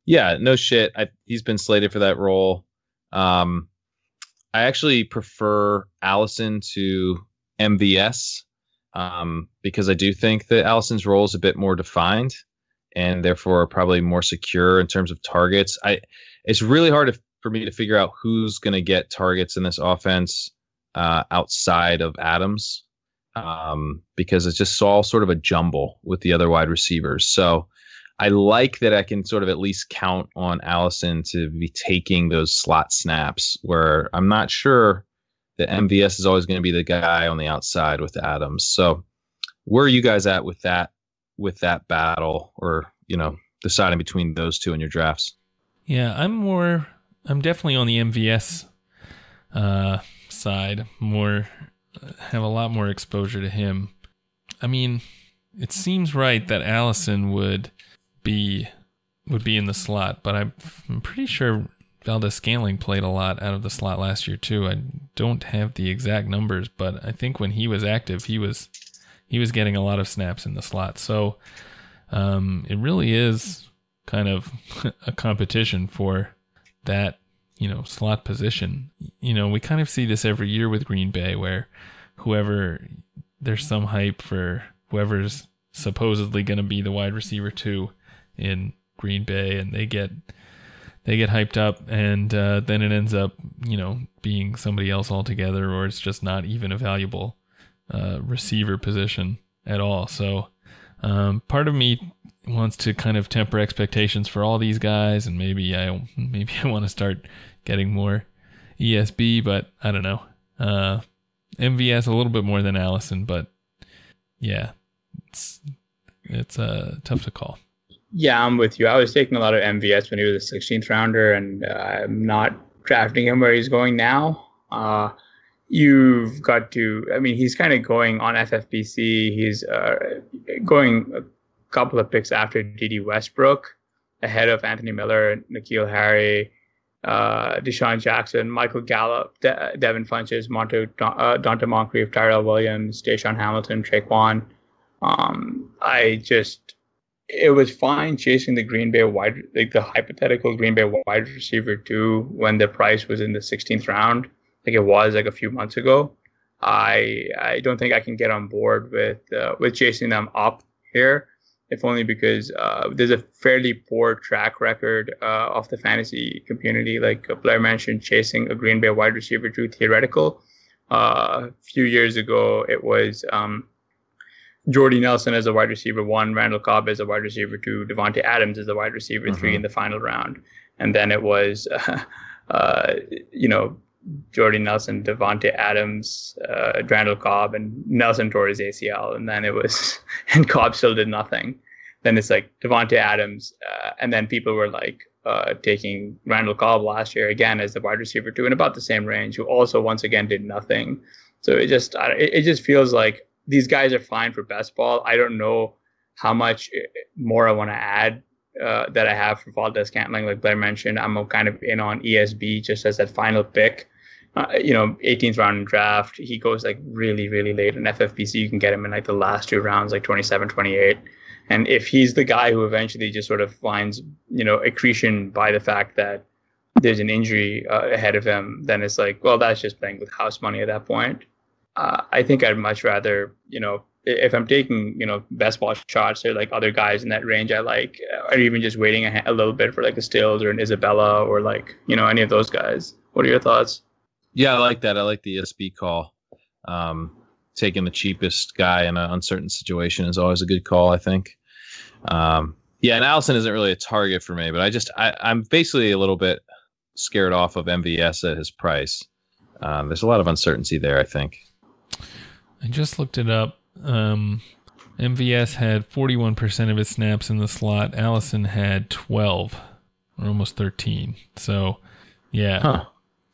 Yeah, no shit. I, he's been slated for that role. Um, I actually prefer Allison to MVS um, because I do think that Allison's role is a bit more defined and therefore probably more secure in terms of targets. I it's really hard to for me to figure out who's going to get targets in this offense uh, outside of Adams um, because it's just all sort of a jumble with the other wide receivers. So I like that I can sort of at least count on Allison to be taking those slot snaps where I'm not sure that MVS is always going to be the guy on the outside with Adams. So where are you guys at with that with that battle or you know deciding between those two in your drafts? Yeah, I'm more. I'm definitely on the MVS uh, side. More have a lot more exposure to him. I mean, it seems right that Allison would be would be in the slot, but I'm, I'm pretty sure Valdes-Scantling played a lot out of the slot last year too. I don't have the exact numbers, but I think when he was active, he was he was getting a lot of snaps in the slot. So um, it really is kind of a competition for that, you know, slot position. You know, we kind of see this every year with Green Bay where whoever there's some hype for whoever's supposedly going to be the wide receiver two in Green Bay and they get they get hyped up and uh, then it ends up, you know, being somebody else altogether or it's just not even a valuable uh, receiver position at all. So um, part of me wants to kind of temper expectations for all these guys, and maybe I maybe I want to start getting more ESB, but I don't know. Uh, MVS a little bit more than Allison, but yeah, it's it's uh, tough to call. Yeah, I'm with you. I was taking a lot of MVS when he was a 16th rounder, and uh, I'm not drafting him where he's going now. Uh, you've got to. I mean, he's kind of going on FFPC. He's uh, going couple of picks after Dede Westbrook, ahead of Anthony Miller, N'Keal Harry, uh, DeSean Jackson, Michael Gallup, De- Devin Funchess, Monte, uh, Donte Moncrief, Tyrell Williams, DaeSean Hamilton, Tre'Quan. Um, I just, it was fine chasing the Green Bay wide, like the hypothetical Green Bay wide receiver too, when the price was in the 16th round like it was like a few months ago. I I don't think I can get on board with uh, with chasing them up here, if only because uh, there's a fairly poor track record uh, of the fantasy community. Like Blair mentioned, chasing a Green Bay wide receiver to theoretical. Uh, a few years ago, it was um, Jordy Nelson as a wide receiver one, Randall Cobb as a wide receiver two, Davante Adams as a wide receiver mm-hmm. three in the final round, and then it was. Uh, you know, Jordy Nelson, Davante Adams, uh, Randall Cobb, and Nelson tore his ACL, and then it was, and Cobb still did nothing. Then it's like Davante Adams, uh, and then people were like uh, taking Randall Cobb last year again as the wide receiver two in about the same range, who also once again did nothing. So it just it, it just feels like these guys are fine for best ball. I don't know how much uh, more I want to add uh, that I have for Valdes-Scantling, like Blair mentioned, I'm kind of in on ESB just as that final pick uh, you know, 18th round draft. He goes like really, really late in FFPC. You can get him in like the last two rounds, like 27, 28. And if he's the guy who eventually just sort of finds, you know, accretion by the fact that there's an injury uh, ahead of him, then it's like, well, that's just playing with house money at that point. Uh, I think I'd much rather, you know, if I'm taking, you know, best ball shots or like other guys in that range I like, or even just waiting a, a little bit for like a Stills or an Isabella or like, you know, any of those guys. What are your thoughts? Yeah, I like that. I like the SB call. Um, taking the cheapest guy in an uncertain situation is always a good call. I think. Um, yeah, and Allison isn't really a target for me, but I just I, I'm basically a little bit scared off of MVS at his price. Um, there's a lot of uncertainty there. I think. I just looked it up. Um, MVS had 41% of his snaps in the slot. Allison had 12, or almost 13. So, yeah, huh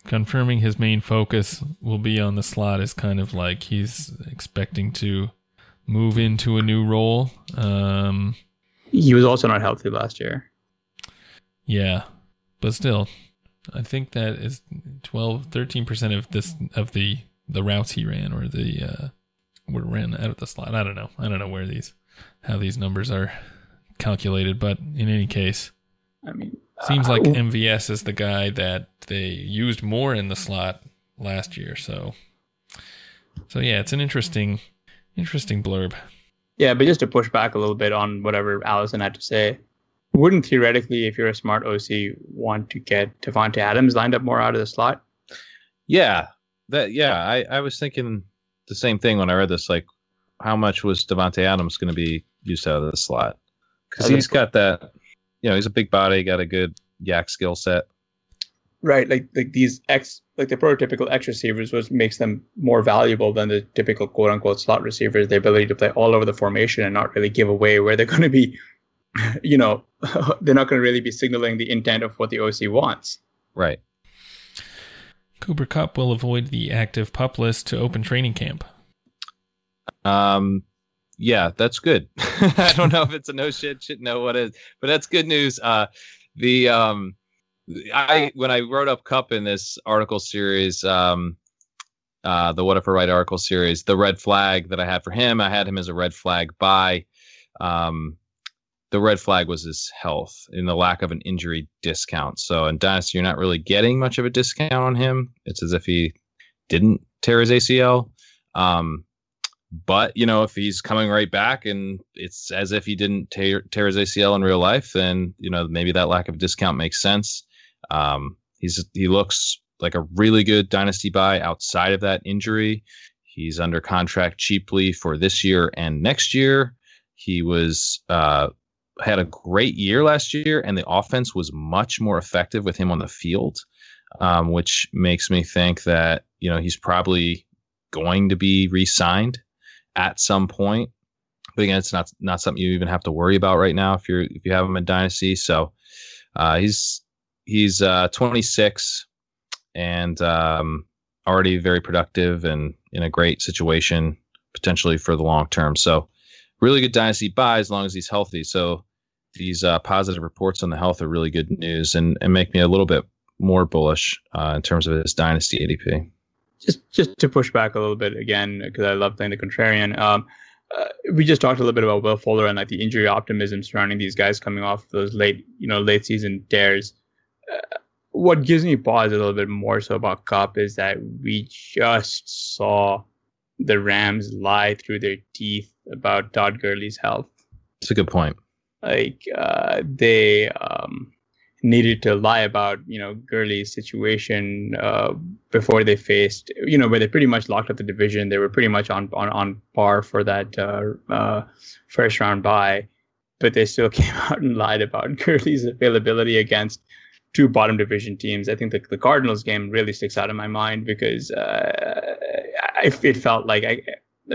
confirming his main focus will be on the slot is kind of like he's expecting to move into a new role. Um, he was also not healthy last year. Yeah, but still, I think that is 12, 13% of this of the the routes he ran or the uh, were ran out of the slot. I don't know. I don't know where these how these numbers are calculated, but in any case, I mean, Seems like uh, MVS is the guy that they used more in the slot last year. So, so yeah, it's an interesting, interesting blurb. Yeah, but just to push back a little bit on whatever Allison had to say, wouldn't theoretically, if you're a smart OC, want to get Davante Adams lined up more out of the slot? Yeah, that yeah, I I was thinking the same thing when I read this. Like, how much was Davante Adams going to be used out of the slot? Because he's got that you know, he's a big body, got a good YAC skill set. right? Like like these X like the prototypical X receivers was makes them more valuable than the typical quote unquote slot receivers. The ability to play all over the formation and not really give away where they're going to be. You know, they're not going to really be signaling the intent of what the OC wants. Right. Cooper Kupp will avoid the active pup list to open training camp. Um, yeah, that's good. I don't know if it's a no shit, shit no what is, but that's good news. Uh, the um, I when I wrote up Kupp in this article series, um, uh, the What If I Write article series, the red flag that I had for him, I had him as a red flag by, um, the red flag was his health and the lack of an injury discount. So in Dynasty, you're not really getting much of a discount on him. It's as if he didn't tear his ACL. Um, but you know, if he's coming right back and it's as if he didn't tear, tear his ACL in real life, then you know maybe that lack of discount makes sense. Um, he's he looks like a really good dynasty buy outside of that injury. He's under contract cheaply for this year and next year. He was uh, had a great year last year, and the offense was much more effective with him on the field, um, which makes me think that you know he's probably going to be re-signed at some point. But again, it's not not something you even have to worry about right now if you're if you have him in dynasty. So uh, he's he's uh, 26 and um, already very productive and in a great situation potentially for the long term. So really good dynasty buy as long as he's healthy. So these uh, positive reports on the health are really good news and, and make me a little bit more bullish uh, in terms of his dynasty ADP just just to push back a little bit again because I love playing the contrarian. Um, uh, we just talked a little bit about Will Fuller and like the injury optimism surrounding these guys coming off those late, you know, late season dares. Uh, what gives me pause a little bit more so about Kupp is that we just saw the Rams lie through their teeth about Todd Gurley's health. It's a good point. Like uh, they um, needed to lie about you know Gurley's situation uh, before they faced you know where they pretty much locked up the division. They were pretty much on on, on par for that uh, uh, first round bye, but they still came out and lied about Gurley's availability against two bottom division teams. I think the, the Cardinals game really sticks out in my mind because uh, I, it felt like I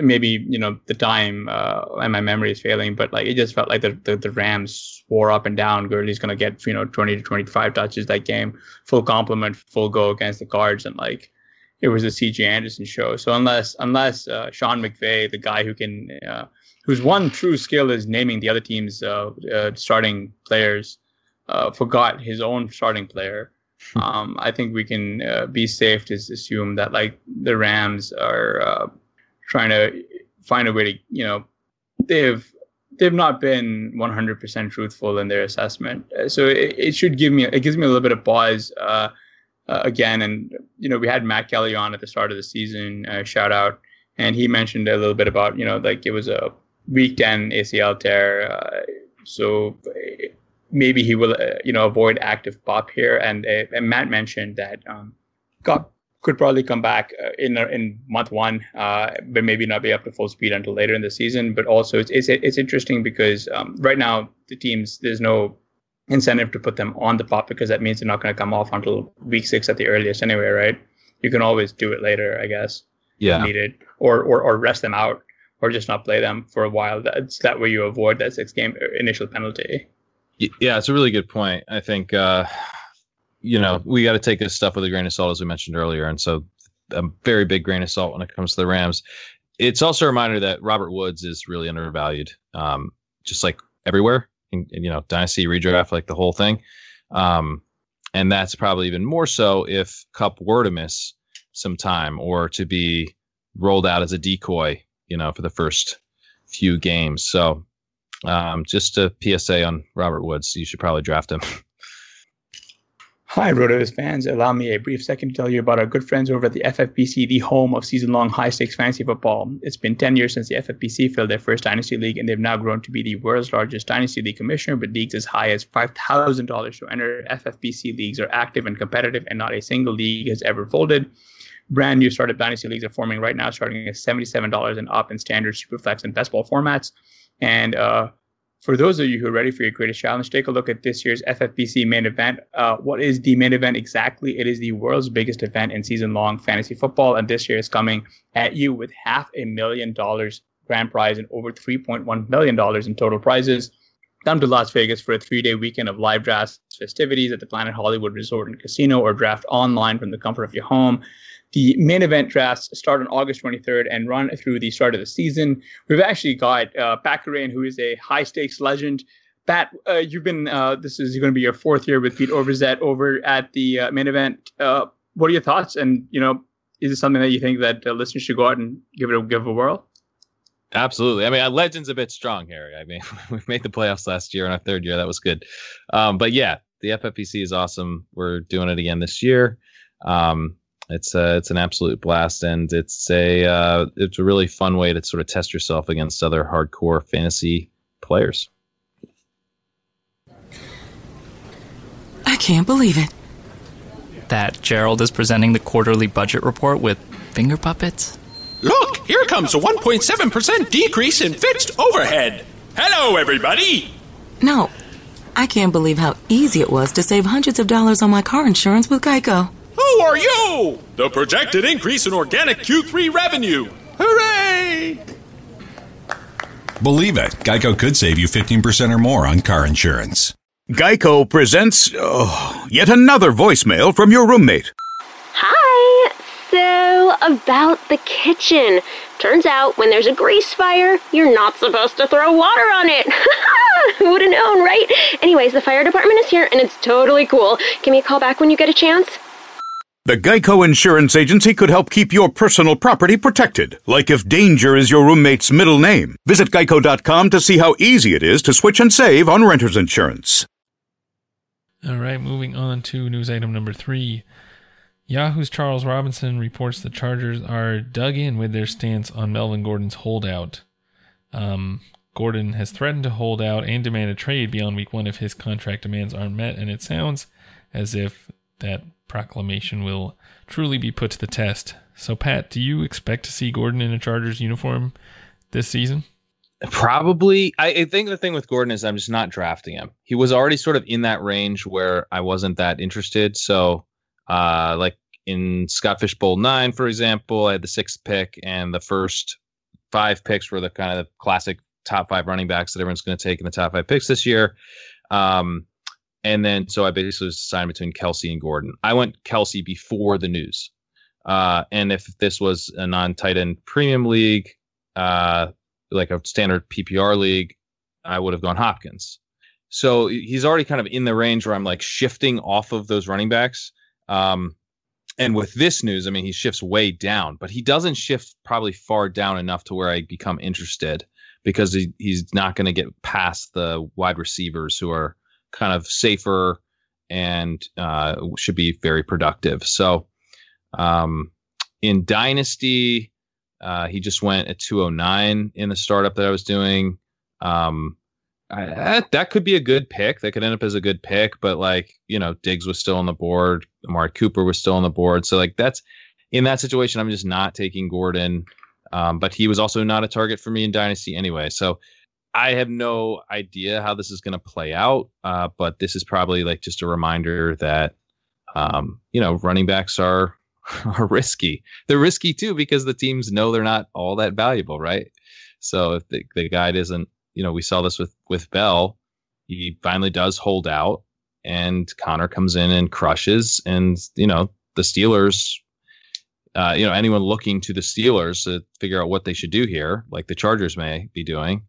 maybe you know the time uh, and my memory is failing, but like it just felt like the the, the Rams swore up and down Gurley's gonna get you know 20 to 25 touches that game, full complement, full go against the Cards, and like it was a CJ Anderson show. So unless unless uh, Sean McVay, the guy who can uh, whose one true skill is naming the other team's uh, uh, starting players, uh, forgot his own starting player. Hmm. Um, I think we can be safe to assume that like the Rams are trying to find a way to you know they've they've not been 100% truthful in their assessment. Uh, so it, it should give me it gives me a little bit of pause uh, uh, again. And you know we had matt kelly on at the start of the season uh, shout out. And he mentioned a little bit about you know like it was a week 10 acl tear uh, so uh, maybe he will you know avoid active pup here. And, and matt mentioned that um, got could probably come back uh, in in month one, uh, but maybe not be up to full speed until later in the season. But also, it's it's, it's interesting because um, right now the teams there's no incentive to put them on the pup because that means they're not going to come off until week six at the earliest anyway, right? You can always do it later, I guess. Yeah. Needed or or or rest them out or just not play them for a while. That's that way you avoid that six game initial penalty. Yeah, it's a really good point. I think. Uh you know, we got to take this stuff with a grain of salt, as we mentioned earlier. And so, a very big grain of salt when it comes to the Rams. It's also a reminder that Robert Woods is really undervalued, um, just like everywhere. You know, dynasty redraft, like the whole thing. Um, and that's probably even more so if Kupp were to miss some time or to be rolled out as a decoy, you know, for the first few games. So, um, just a PSA on Robert Woods. You should probably draft him. Hi, RotoViz fans. Allow me a brief second to tell you about our good friends over at the FFPC, the home of season long high stakes fantasy football. It's been 10 years since the FFPC filled their first Dynasty League, and they've now grown to be the world's largest Dynasty League commissioner with leagues as high as $5,000 to enter. FFPC leagues are active and competitive, and not a single league has ever folded. Brand new startup Dynasty Leagues are forming right now, starting at $77 and up in standard, superflex, and best ball formats. And uh, for those of you who are ready for your greatest challenge, take a look at this year's FFPC main event. Uh, what is the main event exactly? It is the world's biggest event in season long fantasy football, and this year is coming at you with half a million dollars grand prize and over $3.1 million in total prizes. Come to Las Vegas for a three day weekend of live drafts, festivities at the Planet Hollywood Resort and Casino, or draft online from the comfort of your home. The main event drafts start on August 23rd and run through the start of the season. We've actually got uh, who is a high stakes legend. Pat, uh, you've been, uh, this is going to be your fourth year with Pete Overzet over at the uh, main event. Uh, what are your thoughts? And, you know, is it something that you think that uh, listeners should go out and give it a, give a whirl? Absolutely. I mean, legend's a bit strong, Harry. I mean, we made the playoffs last year in our third year. That was good. Um, but yeah, the FFPC is awesome. We're doing it again this year. Um, it's a, it's an absolute blast, and it's a uh, it's a really fun way to sort of test yourself against other hardcore fantasy players. I can't believe it. That Gerald is presenting the quarterly budget report with finger puppets. Look, here comes a 1.7% decrease in fixed overhead. Hello, everybody. No, I can't believe how easy it was to save hundreds of dollars on my car insurance with Geico. Who are you? The projected increase in organic Q3 revenue. Hooray! Believe it, Geico could save you 15% or more on car insurance. Geico presents oh, yet another voicemail from your roommate. Hi. So, about the kitchen. Turns out when there's a grease fire, you're not supposed to throw water on it. Who would have known, right? Anyways, the fire department is here and it's totally cool. Give me a call back when you get a chance. The Geico Insurance Agency could help keep your personal property protected, like if danger is your roommate's middle name. Visit geico.com to see how easy it is to switch and save on renter's insurance. All right, moving on to news item number three. Yahoo's Charles Robinson reports the Chargers are dug in with their stance on Melvin Gordon's holdout. Um, Gordon has threatened to hold out and demand a trade beyond week one if his contract demands aren't met, and it sounds as if that proclamation will truly be put to the test. So, Pat, do you expect to see Gordon in a Chargers uniform this season? Probably. I, think the thing with Gordon is I'm just not drafting him. He was already sort of in that range where I wasn't that interested. So, uh, like in Scott Fish Bowl nine, for example, I had the sixth pick, and the first five picks were the kind of classic top five running backs that everyone's going to take in the top five picks this year. Um, and then so I basically was deciding between Kelce and Gordon. I went Kelce before the news. Uh, and if this was a non tight end premium league, uh, like a standard PPR league, I would have gone Hopkins. So he's already kind of in the range where I'm like shifting off of those running backs. Um, and with this news, I mean, he shifts way down, but he doesn't shift probably far down enough to where I become interested because he, he's not going to get past the wide receivers who are kind of safer and uh, should be very productive. So um, in Dynasty, uh, he just went at 209 in the startup that I was doing. Um, I, that could be a good pick. That could end up as a good pick, but like you know, Diggs was still on the board. Amari Cooper was still on the board. So like that's in that situation, I'm just not taking Gordon. Um, but he was also not a target for me in Dynasty anyway. So I have no idea how this is going to play out, uh, but this is probably like just a reminder that um, you know running backs are are risky. They're risky too because the teams know they're not all that valuable, right? So if the, the guy doesn't, you know, we saw this with with Bell, he finally does hold out, and Conner comes in and crushes, and you know the Steelers. Uh, you know, anyone looking to the Steelers to figure out what they should do here, like the Chargers may be doing,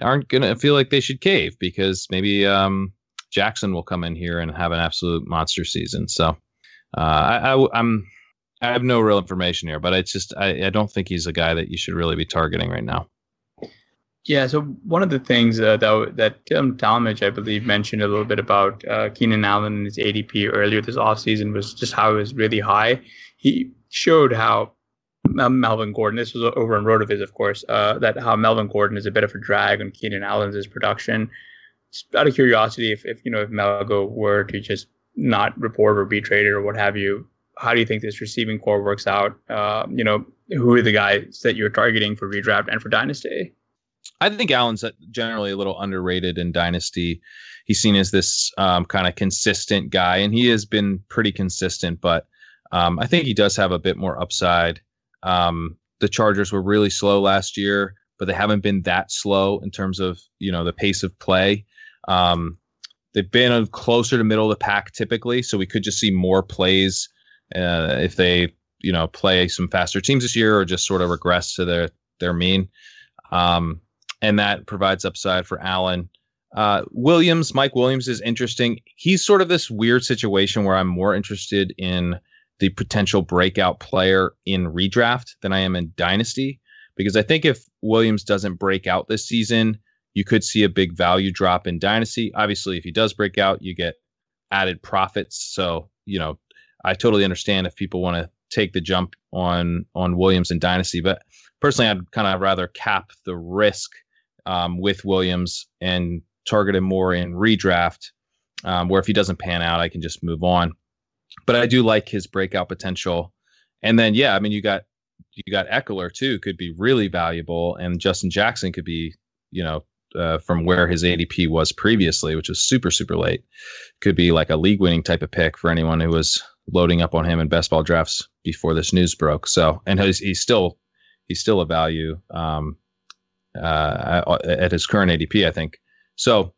aren't going to feel like they should cave because maybe um, Jackson will come in here and have an absolute monster season. So uh, I, I, I'm I have no real information here, but it's just I, I don't think he's a guy that you should really be targeting right now. Yeah, so one of the things uh, that that Tim Talmadge, I believe, mentioned a little bit about uh, Keenan Allen and his ADP earlier this offseason was just how it was really high. He showed how Melvin Gordon. This was over in Rotoviz, of course. Uh, that how Melvin Gordon is a bit of a drag on Keenan Allen's production. Just out of curiosity, if, if you know if Melgo were to just not report or be traded or what have you, how do you think this receiving corps works out? Uh, you know, who are the guys that you're targeting for redraft and for dynasty? I think Allen's generally a little underrated in Dynasty. He's seen as this um, kind of consistent guy, and he has been pretty consistent. But um, I think he does have a bit more upside. Um, the Chargers were really slow last year, but they haven't been that slow in terms of you know the pace of play. Um, they've been closer to middle of the pack typically, so we could just see more plays uh, if they you know play some faster teams this year or just sort of regress to their their mean. Um, and that provides upside for Allen. Uh, Williams, Mike Williams is interesting. He's sort of this weird situation where I'm more interested in the potential breakout player in redraft than I am in dynasty because I think if Williams doesn't break out this season, you could see a big value drop in dynasty. Obviously, if he does break out, you get added profits. So, you know, I totally understand if people want to take the jump on on Williams in dynasty, but personally, I'd kind of rather cap the risk um, with Williams and target him more in redraft, um, where if he doesn't pan out, I can just move on. But I do like his breakout potential. And then, yeah, I mean, you got you got Ekeler too, could be really valuable, and Justin Jackson could be, you know, uh, from where his ADP was previously, which was super super late, could be like a league winning type of pick for anyone who was loading up on him in best ball drafts before this news broke. So, and he's, he's still he's still a value. Um, uh, at his current ADP, I think. So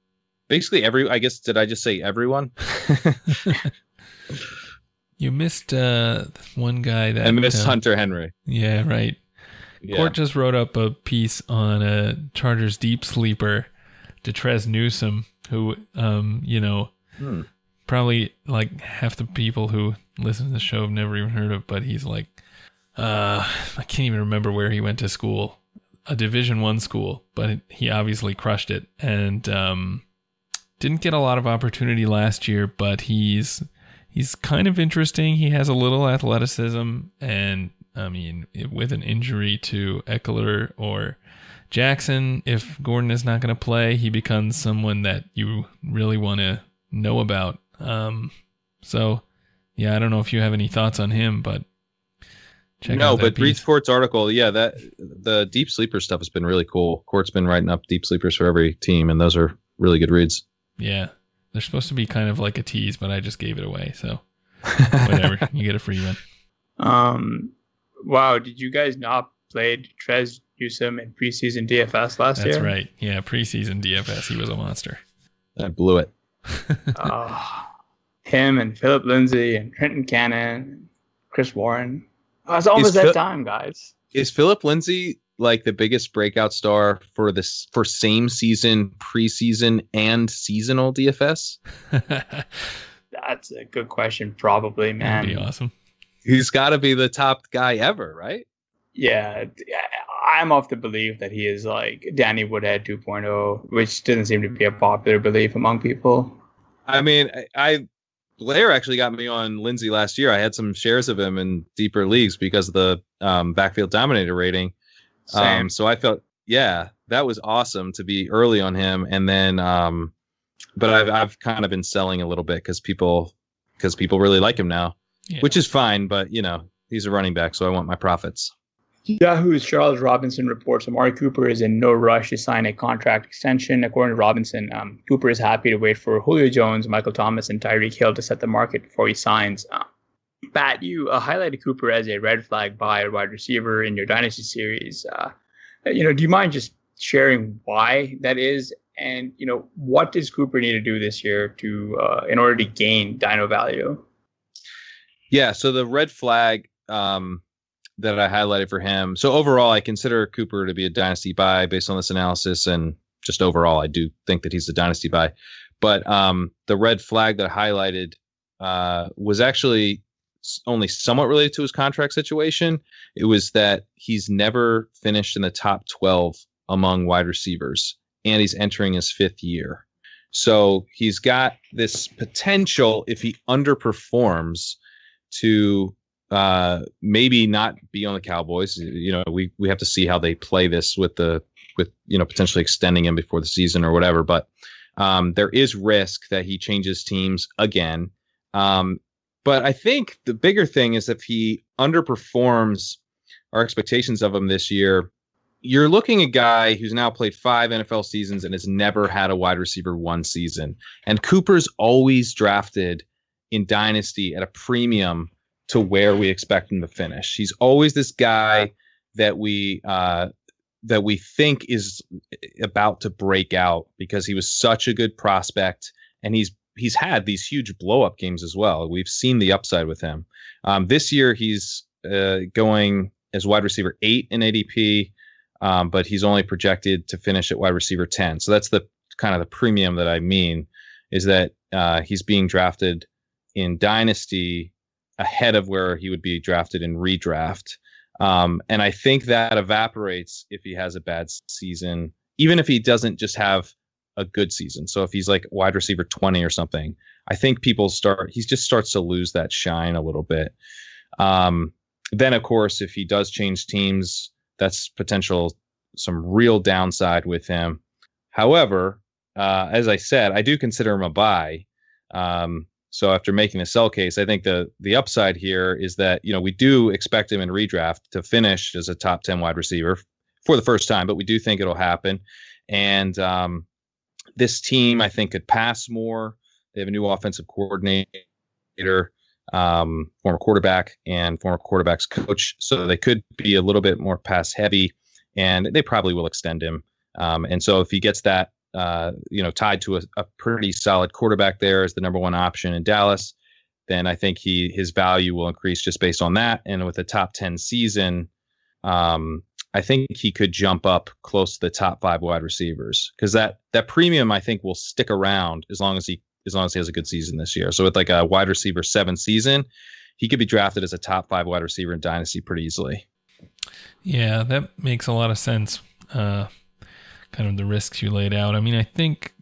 basically, every I guess did I just say everyone? you missed uh, one guy that I missed uh, Hunter Henry. Yeah, right. Yeah. Court just wrote up a piece on a Chargers deep sleeper, Detrez Newsome, who, um, you know, hmm. probably like half the people who listen to the show have never even heard of, but he's like, uh, I can't even remember where he went to school a Division One school, but he obviously crushed it and um, didn't get a lot of opportunity last year. But he's he's kind of interesting. He has a little athleticism, and I mean, with an injury to Ekeler or Jackson, if Gordon is not going to play, he becomes someone that you really want to know about. Um, so, yeah, I don't know if you have any thoughts on him, but Check no, but read Court's article. Yeah, that the deep sleeper stuff has been really cool. Court's been writing up deep sleepers for every team, and those are really good reads. Yeah, they're supposed to be kind of like a tease, but I just gave it away. So whatever, you get a free one. Um, wow, did you guys not play Trez Newsome in preseason DFS last That's year? That's right. Yeah, preseason DFS, he was a monster. I blew it. uh, him and Philip Lindsay and Trenton Cannon, Chris Warren. Oh, it's almost is that Phil- time, guys. Is Philip Lindsay like the biggest breakout star for this for same season, preseason, and seasonal DFS? That's a good question. Probably, man. That'd be awesome. He's got to be the top guy ever, right? Yeah, I'm of the belief that he is like Danny Woodhead 2.0, which doesn't seem to be a popular belief among people. I mean, I Blair actually got me on Lindsay last year. I had some shares of him in deeper leagues because of the um, backfield dominator rating. Um, so I felt, yeah, that was awesome to be early on him. And then, um, but I've I've kind of been selling a little bit because people because people really like him now, yeah. which is fine. But you know, he's a running back, so I want my profits. Yahoo's Charles Robinson reports Amari Cooper is in no rush to sign a contract extension. According to Robinson, um, Cooper is happy to wait for Julio Jones, Michael Thomas, and Tyreek Hill to set the market before he signs. Uh, Pat, you uh, highlighted Cooper as a red flag buy a wide receiver in your Dynasty series. Uh, you know, do you mind just sharing why that is? And you know, what does Cooper need to do this year to uh, in order to gain Dino value? Yeah, so the red flag um, that I highlighted for him. So overall, I consider Cooper to be a dynasty buy based on this analysis, and just overall, I do think that he's a dynasty buy. But um, the red flag that I highlighted uh, was actually only somewhat related to his contract situation. It was that he's never finished in the top 12 among wide receivers, and he's entering his fifth year. So he's got this potential if he underperforms to uh, maybe not be on the Cowboys. You know, we we have to see how they play this with the with you know potentially extending him before the season or whatever. But um, there is risk that he changes teams again. Um, but I think the bigger thing is if he underperforms our expectations of him this year, you're looking at a guy who's now played five NFL seasons and has never had a wide receiver one season. And Cooper's always drafted in Dynasty at a premium to where we expect him to finish. He's always this guy that we uh, that we think is about to break out because he was such a good prospect and he's he's had these huge blow up games as well. We've seen the upside with him. Um, this year he's uh, going as wide receiver eight in ADP, um, but he's only projected to finish at wide receiver ten. So that's the kind of the premium that I mean is that uh, he's being drafted in dynasty ahead of where he would be drafted in redraft. Um, and I think that evaporates if he has a bad season, even if he doesn't just have a good season. So if he's like wide receiver 20 or something, I think people start, he just starts to lose that shine a little bit. Um, then, of course, if he does change teams, that's potential some real downside with him. However, uh, as I said, I do consider him a buy. Um, so after making a sell case, I think the the upside here is that you know we do expect him in redraft to finish as a top ten wide receiver for the first time, but we do think it'll happen. And um, this team, I think, could pass more. They have a new offensive coordinator, um, former quarterback, and former quarterback's coach, so they could be a little bit more pass heavy, and they probably will extend him. Um, and so if he gets that uh, you know, tied to a, a, pretty solid quarterback there as the number one option in Dallas, then I think he his value will increase just based on that. And with a top ten season, um, I think he could jump up close to the top five wide receivers because that that premium I think will stick around as long as he as long as he has a good season this year. So with like a wide receiver seven season, he could be drafted as a top five wide receiver in dynasty pretty easily. Yeah, that makes a lot of sense. Uh, kind of the risks you laid out. I mean, I think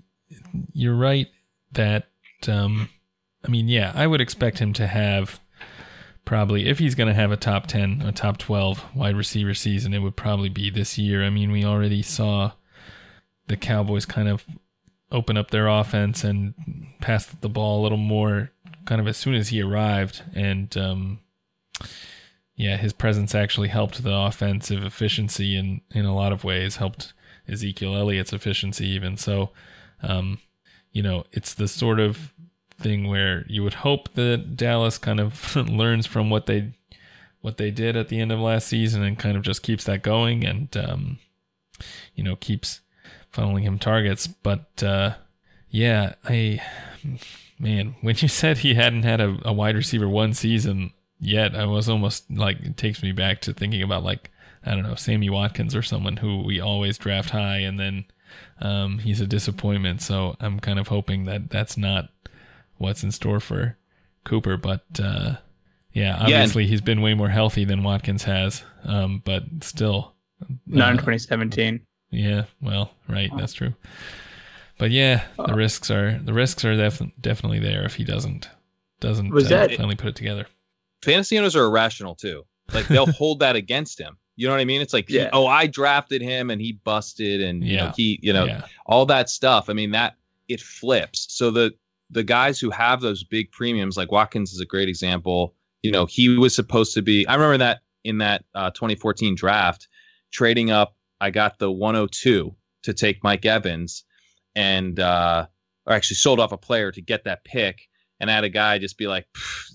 you're right that, um, I mean, yeah, I would expect him to have probably, if he's going to have a top 10, a top 12 wide receiver season, it would probably be this year. I mean, we already saw the Cowboys kind of open up their offense and pass the ball a little more kind of as soon as he arrived. And, um, yeah, his presence actually helped the offensive efficiency in, in a lot of ways, helped Ezekiel Elliott's efficiency even. So, um, you know, it's the sort of thing where you would hope that Dallas kind of learns from what they what they did at the end of last season and kind of just keeps that going and um, you know keeps funneling him targets. But uh, yeah, I man, when you said he hadn't had a, a wide receiver one season yet, I was almost like it takes me back to thinking about like I don't know, Sammy Watkins or someone who we always draft high and then um, he's a disappointment. So I'm kind of hoping that that's not what's in store for Cooper. But uh, yeah, obviously yeah. he's been way more healthy than Watkins has. Um, but still. Not in uh, 2017. Yeah, well, right, that's true. But yeah, the uh, risks are the risks are def- definitely there if he doesn't doesn't was uh, that, finally put it together. Fantasy owners are irrational too. Like they'll hold that against him. You know what I mean? It's like, yeah. oh, I drafted him and he busted, and you know he, you know, yeah. all that stuff. I mean, that it flips. So the the guys who have those big premiums, like Watkins, is a great example. You know, he was supposed to be. I remember that in that uh, 2014 draft, trading up, I got the 102 to take Mike Evans, and uh, or actually sold off a player to get that pick and had a guy just be like,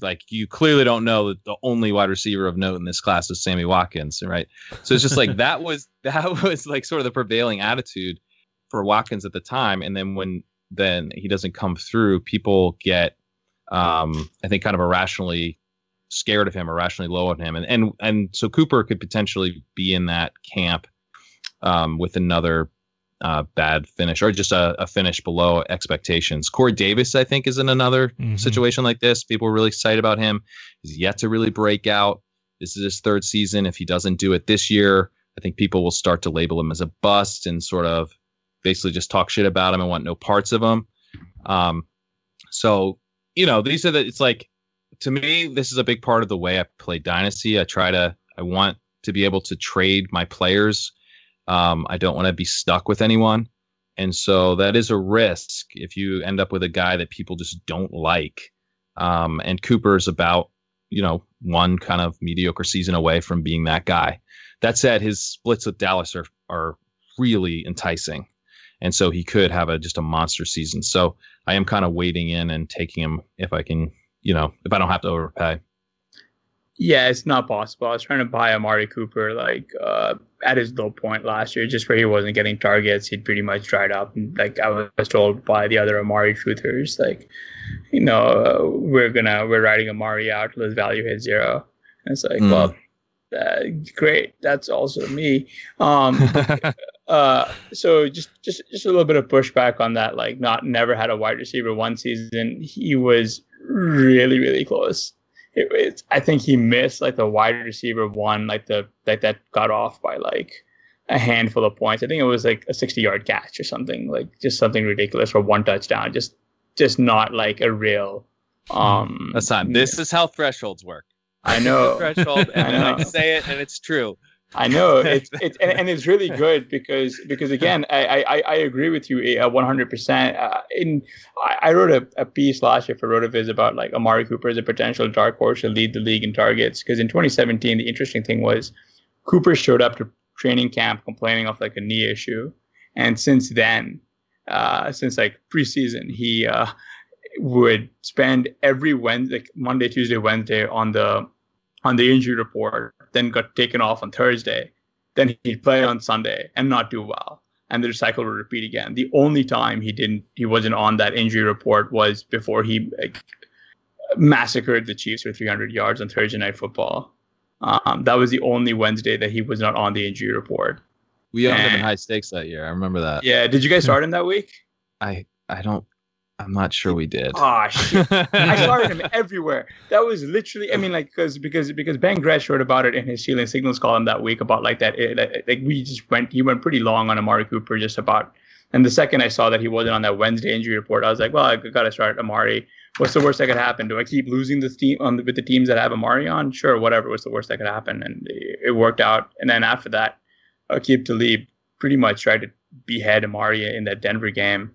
like you clearly don't know that the only wide receiver of note in this class is Sammy Watkins, right? So it's just like that was that was like sort of the prevailing attitude for Watkins at the time, and then when then he doesn't come through, people get, um, I think, kind of irrationally scared of him, irrationally low on him, and and and so Cooper could potentially be in that camp um, with another uh, bad finish or just a, a, finish below expectations. Corey Davis, I think, is in another mm-hmm. situation like this. People are really excited about him. He's yet to really break out. This is his third season. If he doesn't do it this year, I think people will start to label him as a bust and sort of basically just talk shit about him and want no parts of him. Um, so, you know, these are the, it's like, to me, this is a big part of the way I play Dynasty. I try to, I want to be able to trade my players um, I don't want to be stuck with anyone. And so that is a risk if you end up with a guy that people just don't like. Um, and Cooper is about you know, one kind of mediocre season away from being that guy. That said, his splits with Dallas are are really enticing, and so he could have a just a monster season. So I am kind of waiting in and taking him if I can, you know, if I don't have to overpay. Yeah, it's not possible. I was trying to buy Amari Cooper like uh, at his low point last year, just where he wasn't getting targets. He'd pretty much dried up. And like I was told by the other Amari truthers, like, you know, uh, we're gonna we're riding Amari out till his value hits zero. And it's like, mm. well, uh, great. That's also me. Um, uh, so just just just a little bit of pushback on that. Like, not never had a wide receiver one season. He was really really close it, it's I think he missed like the wide receiver one, like the like that got off by like a handful of points. I think it was like a 60 yard catch or something, like just something ridiculous for one touchdown. Just just not like a real um That's not this is how thresholds work. I know threshold and I, I say it and it's true. I know. It's it's and, and, it's really good because because again I I, I agree with you one hundred percent. Uh, in I wrote a, a piece last year for Rotoviz about like Amari Cooper as a potential dark horse to lead the league in targets because in 2017 the interesting thing was Cooper showed up to training camp complaining of like a knee issue, and since then, uh, since like preseason he uh, would spend every Wednesday, like Monday, Tuesday, Wednesday on the on the injury report, then got taken off on Thursday. Then he'd play on Sunday and not do well. And the cycle would repeat again. The only time he didn't he wasn't on that injury report was before he like, massacred the Chiefs for 300 yards on Thursday night football. Um, that was the only Wednesday that he was not on the injury report. We owned and, him in high stakes that year. I remember that. Yeah. Did you guys start him that week? I I don't I'm not sure we did. Oh shit! I started him everywhere. That was literally. I mean, like, because because because Ben Gretch wrote about it in his Stealing Signals column that week about like that. It, like we just went. He went pretty long on Amari Cooper just about. And the second I saw that he wasn't on that Wednesday injury report, I was like, well, I got to start Amari. What's the worst that could happen? Do I keep losing the team on the, with the teams that have Amari on? Sure, whatever. What's the worst that could happen? And it, worked out. And then after that, Aqib Talib pretty much tried to behead Amari in that Denver game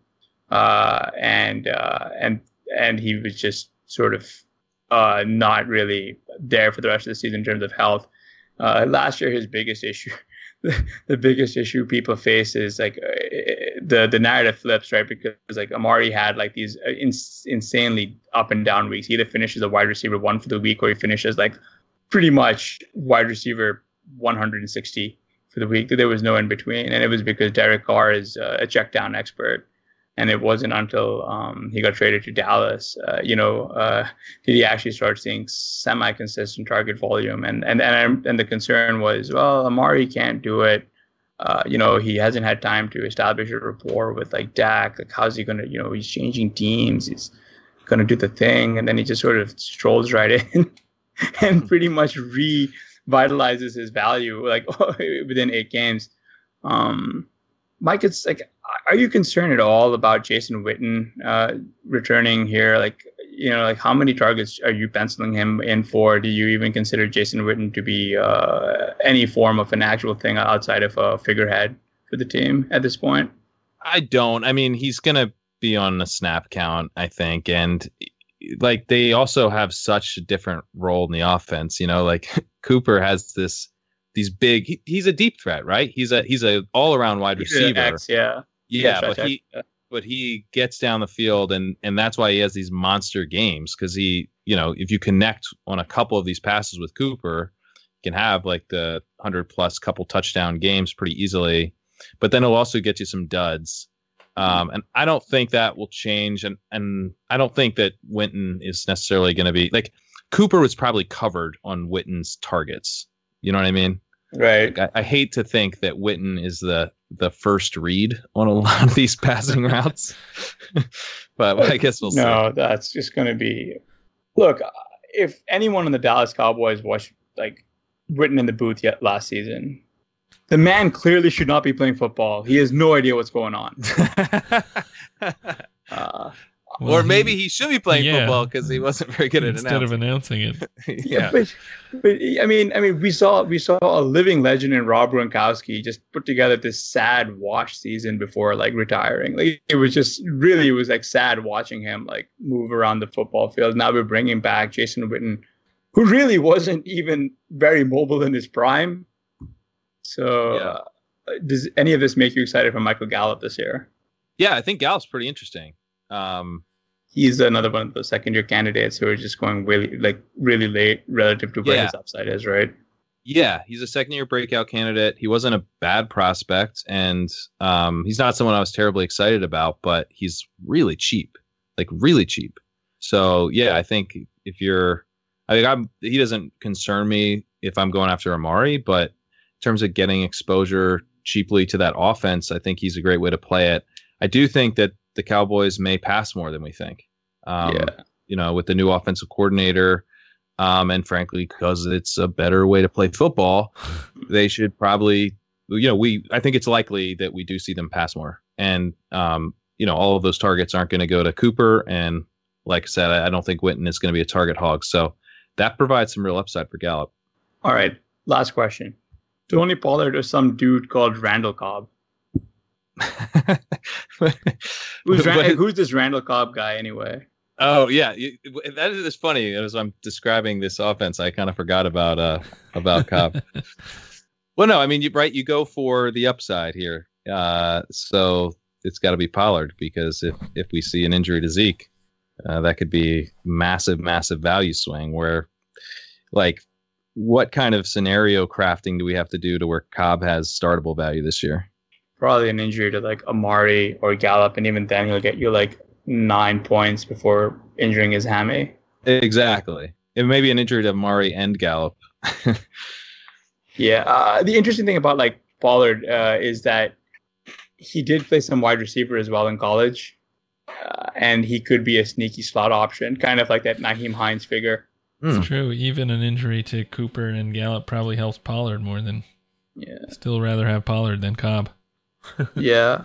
uh, and uh, and and he was just sort of uh, not really there for the rest of the season in terms of health. Uh, last year, his biggest issue, the biggest issue people face is like uh, the the narrative flips, right? Because like Amari had like these ins- insanely up and down weeks. He either finishes a wide receiver one for the week, or he finishes like pretty much wide receiver 160 for the week. There was no in between, and it was because Derek Carr is a check down expert and it wasn't until um, he got traded to Dallas, uh, you know, uh, did he actually start seeing semi-consistent target volume. And and and and the concern was, well, Amari can't do it. Uh, you know, he hasn't had time to establish a rapport with like Dak. Like, how's he gonna? You know, he's changing teams. He's gonna do the thing, and then he just sort of strolls right in and pretty much revitalizes his value like within eight games. Um, Mike, it's like are you concerned at all about Jason Witten uh, returning here? Like, you know, like how many targets are you penciling him in for? Do you even consider Jason Witten to be uh, any form of an actual thing outside of a figurehead for the team at this point? I don't. I mean, he's gonna be on the snap count, I think, and like they also have such a different role in the offense. You know, like Cooper has this these big. He, he's a deep threat, right? He's a he's a all around wide receiver. X, yeah yeah, but he but he gets down the field and and that's why he has these monster games because he you know if you connect on a couple of these passes with Cooper, you can have like the hundred plus couple touchdown games pretty easily, but then he'll also get you some duds. Um, and I don't think that will change, and and I don't think that Witten is necessarily going to be like Cooper was probably covered on Witten's targets. You know what I mean? Right. I, I, hate to think that Witten is the the first read on a lot of these passing routes, but I guess we'll see. No, that's just going to be. Look, if anyone in the Dallas Cowboys watched like Witten in the booth yet last season, the man clearly should not be playing football. He has no idea what's going on. uh, well, or maybe he, he, should be playing yeah, football because he wasn't very good at instead of announcing it. yeah, but, but I mean, I mean, we saw we saw a living legend in Rob Gronkowski just put together this sad wash season before like retiring. Like it was just really it was like sad watching him like move around the football field. Now we're bringing back Jason Witten, who really wasn't even very mobile in his prime. So, uh, does any of this make you excited for Michael Gallup this year? Yeah, I think Gallup's pretty interesting. Um, He's another one of those second year candidates who are just going really like really late relative to where Yeah. his upside is, right? Yeah, he's a second year breakout candidate. He wasn't a bad prospect, and um, he's not someone I was terribly excited about, but he's really cheap, like really cheap. So yeah, I think if you're, I think I'm, he doesn't concern me if I'm going after Amari, but in terms of getting exposure cheaply to that offense, I think he's a great way to play it. I do think that the Cowboys may pass more than we think. Um, Yeah. You know, with the new offensive coordinator, um, and frankly, because it's a better way to play football, they should probably, you know, we. I think it's likely that we do see them pass more, and um, you know, all of those targets aren't going to go to Cooper, and like I said, I, I don't think Witten is going to be a target hog, so that provides some real upside for Gallup. All right, last question. Tony Pollard or some dude called Randall Cobb? Who's, Ran- But- who's this Randall Cobb guy anyway? Oh yeah, you- that is it's funny. As I'm describing this offense, I kind of forgot about uh about Cobb. well, no, I mean you right. You go for the upside here, uh, so it's got to be Pollard because if if we see an injury to Zeke, uh, that could be massive, massive value swing. Where, like, what kind of scenario crafting do we have to do to where Cobb has startable value this year? Probably an injury to like Amari or Gallup, and even then he'll get you like nine points before injuring his hammy. Exactly. It may be an injury to Amari and Gallup. Yeah. Uh, the interesting thing about like Pollard uh, is that he did play some wide receiver as well in college, uh, and he could be a sneaky slot option, kind of like that Nyheim Hines figure. Hmm. It's true. Even an injury to Cooper and Gallup probably helps Pollard more than. Yeah. Still rather have Pollard than Cobb. Yeah.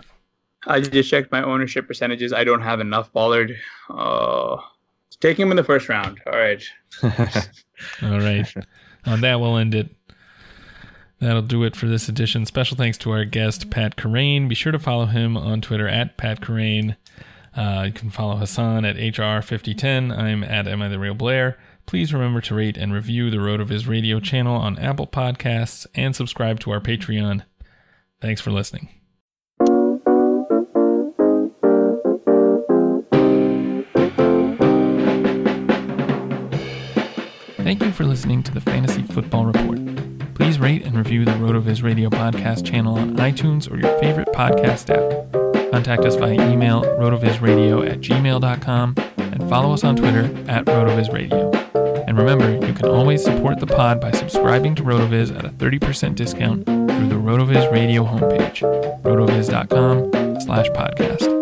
I just checked my ownership percentages. I don't have enough Pollard. Uh, take him in the first round. All right. All right. On that, we'll end it. That'll do it for this edition. Special thanks to our guest, Pat Kerrane. Be sure to follow him on Twitter at Pat Kerrane. Uh, you can follow Hasan at HR5010. I'm at Am I the Real Blair. Please remember to rate and review the RotoViz radio channel on Apple Podcasts and subscribe to our Patreon. Thanks for listening. Thank you for listening to the Fantasy Football Report. Please rate and review the RotoViz Radio podcast channel on iTunes or your favorite podcast app. Contact us via email rotovizradio at gmail.com and follow us on Twitter at rotovizradio. And remember, you can always support the pod by subscribing to RotoViz at a 30% discount through the RotoViz Radio homepage, rotoviz.com slash podcast.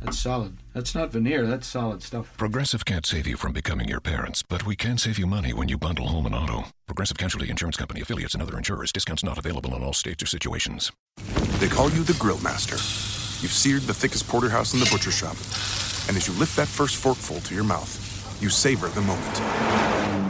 That's solid. That's not veneer. That's solid stuff. Progressive can't save you from becoming your parents, but we can save you money when you bundle home and auto. Progressive Casualty Insurance Company affiliates and other insurers. Discounts not available in all states or situations. They call you the Grill Master. You've seared the thickest porterhouse in the butcher shop. And as you lift that first forkful to your mouth, you savor the moment.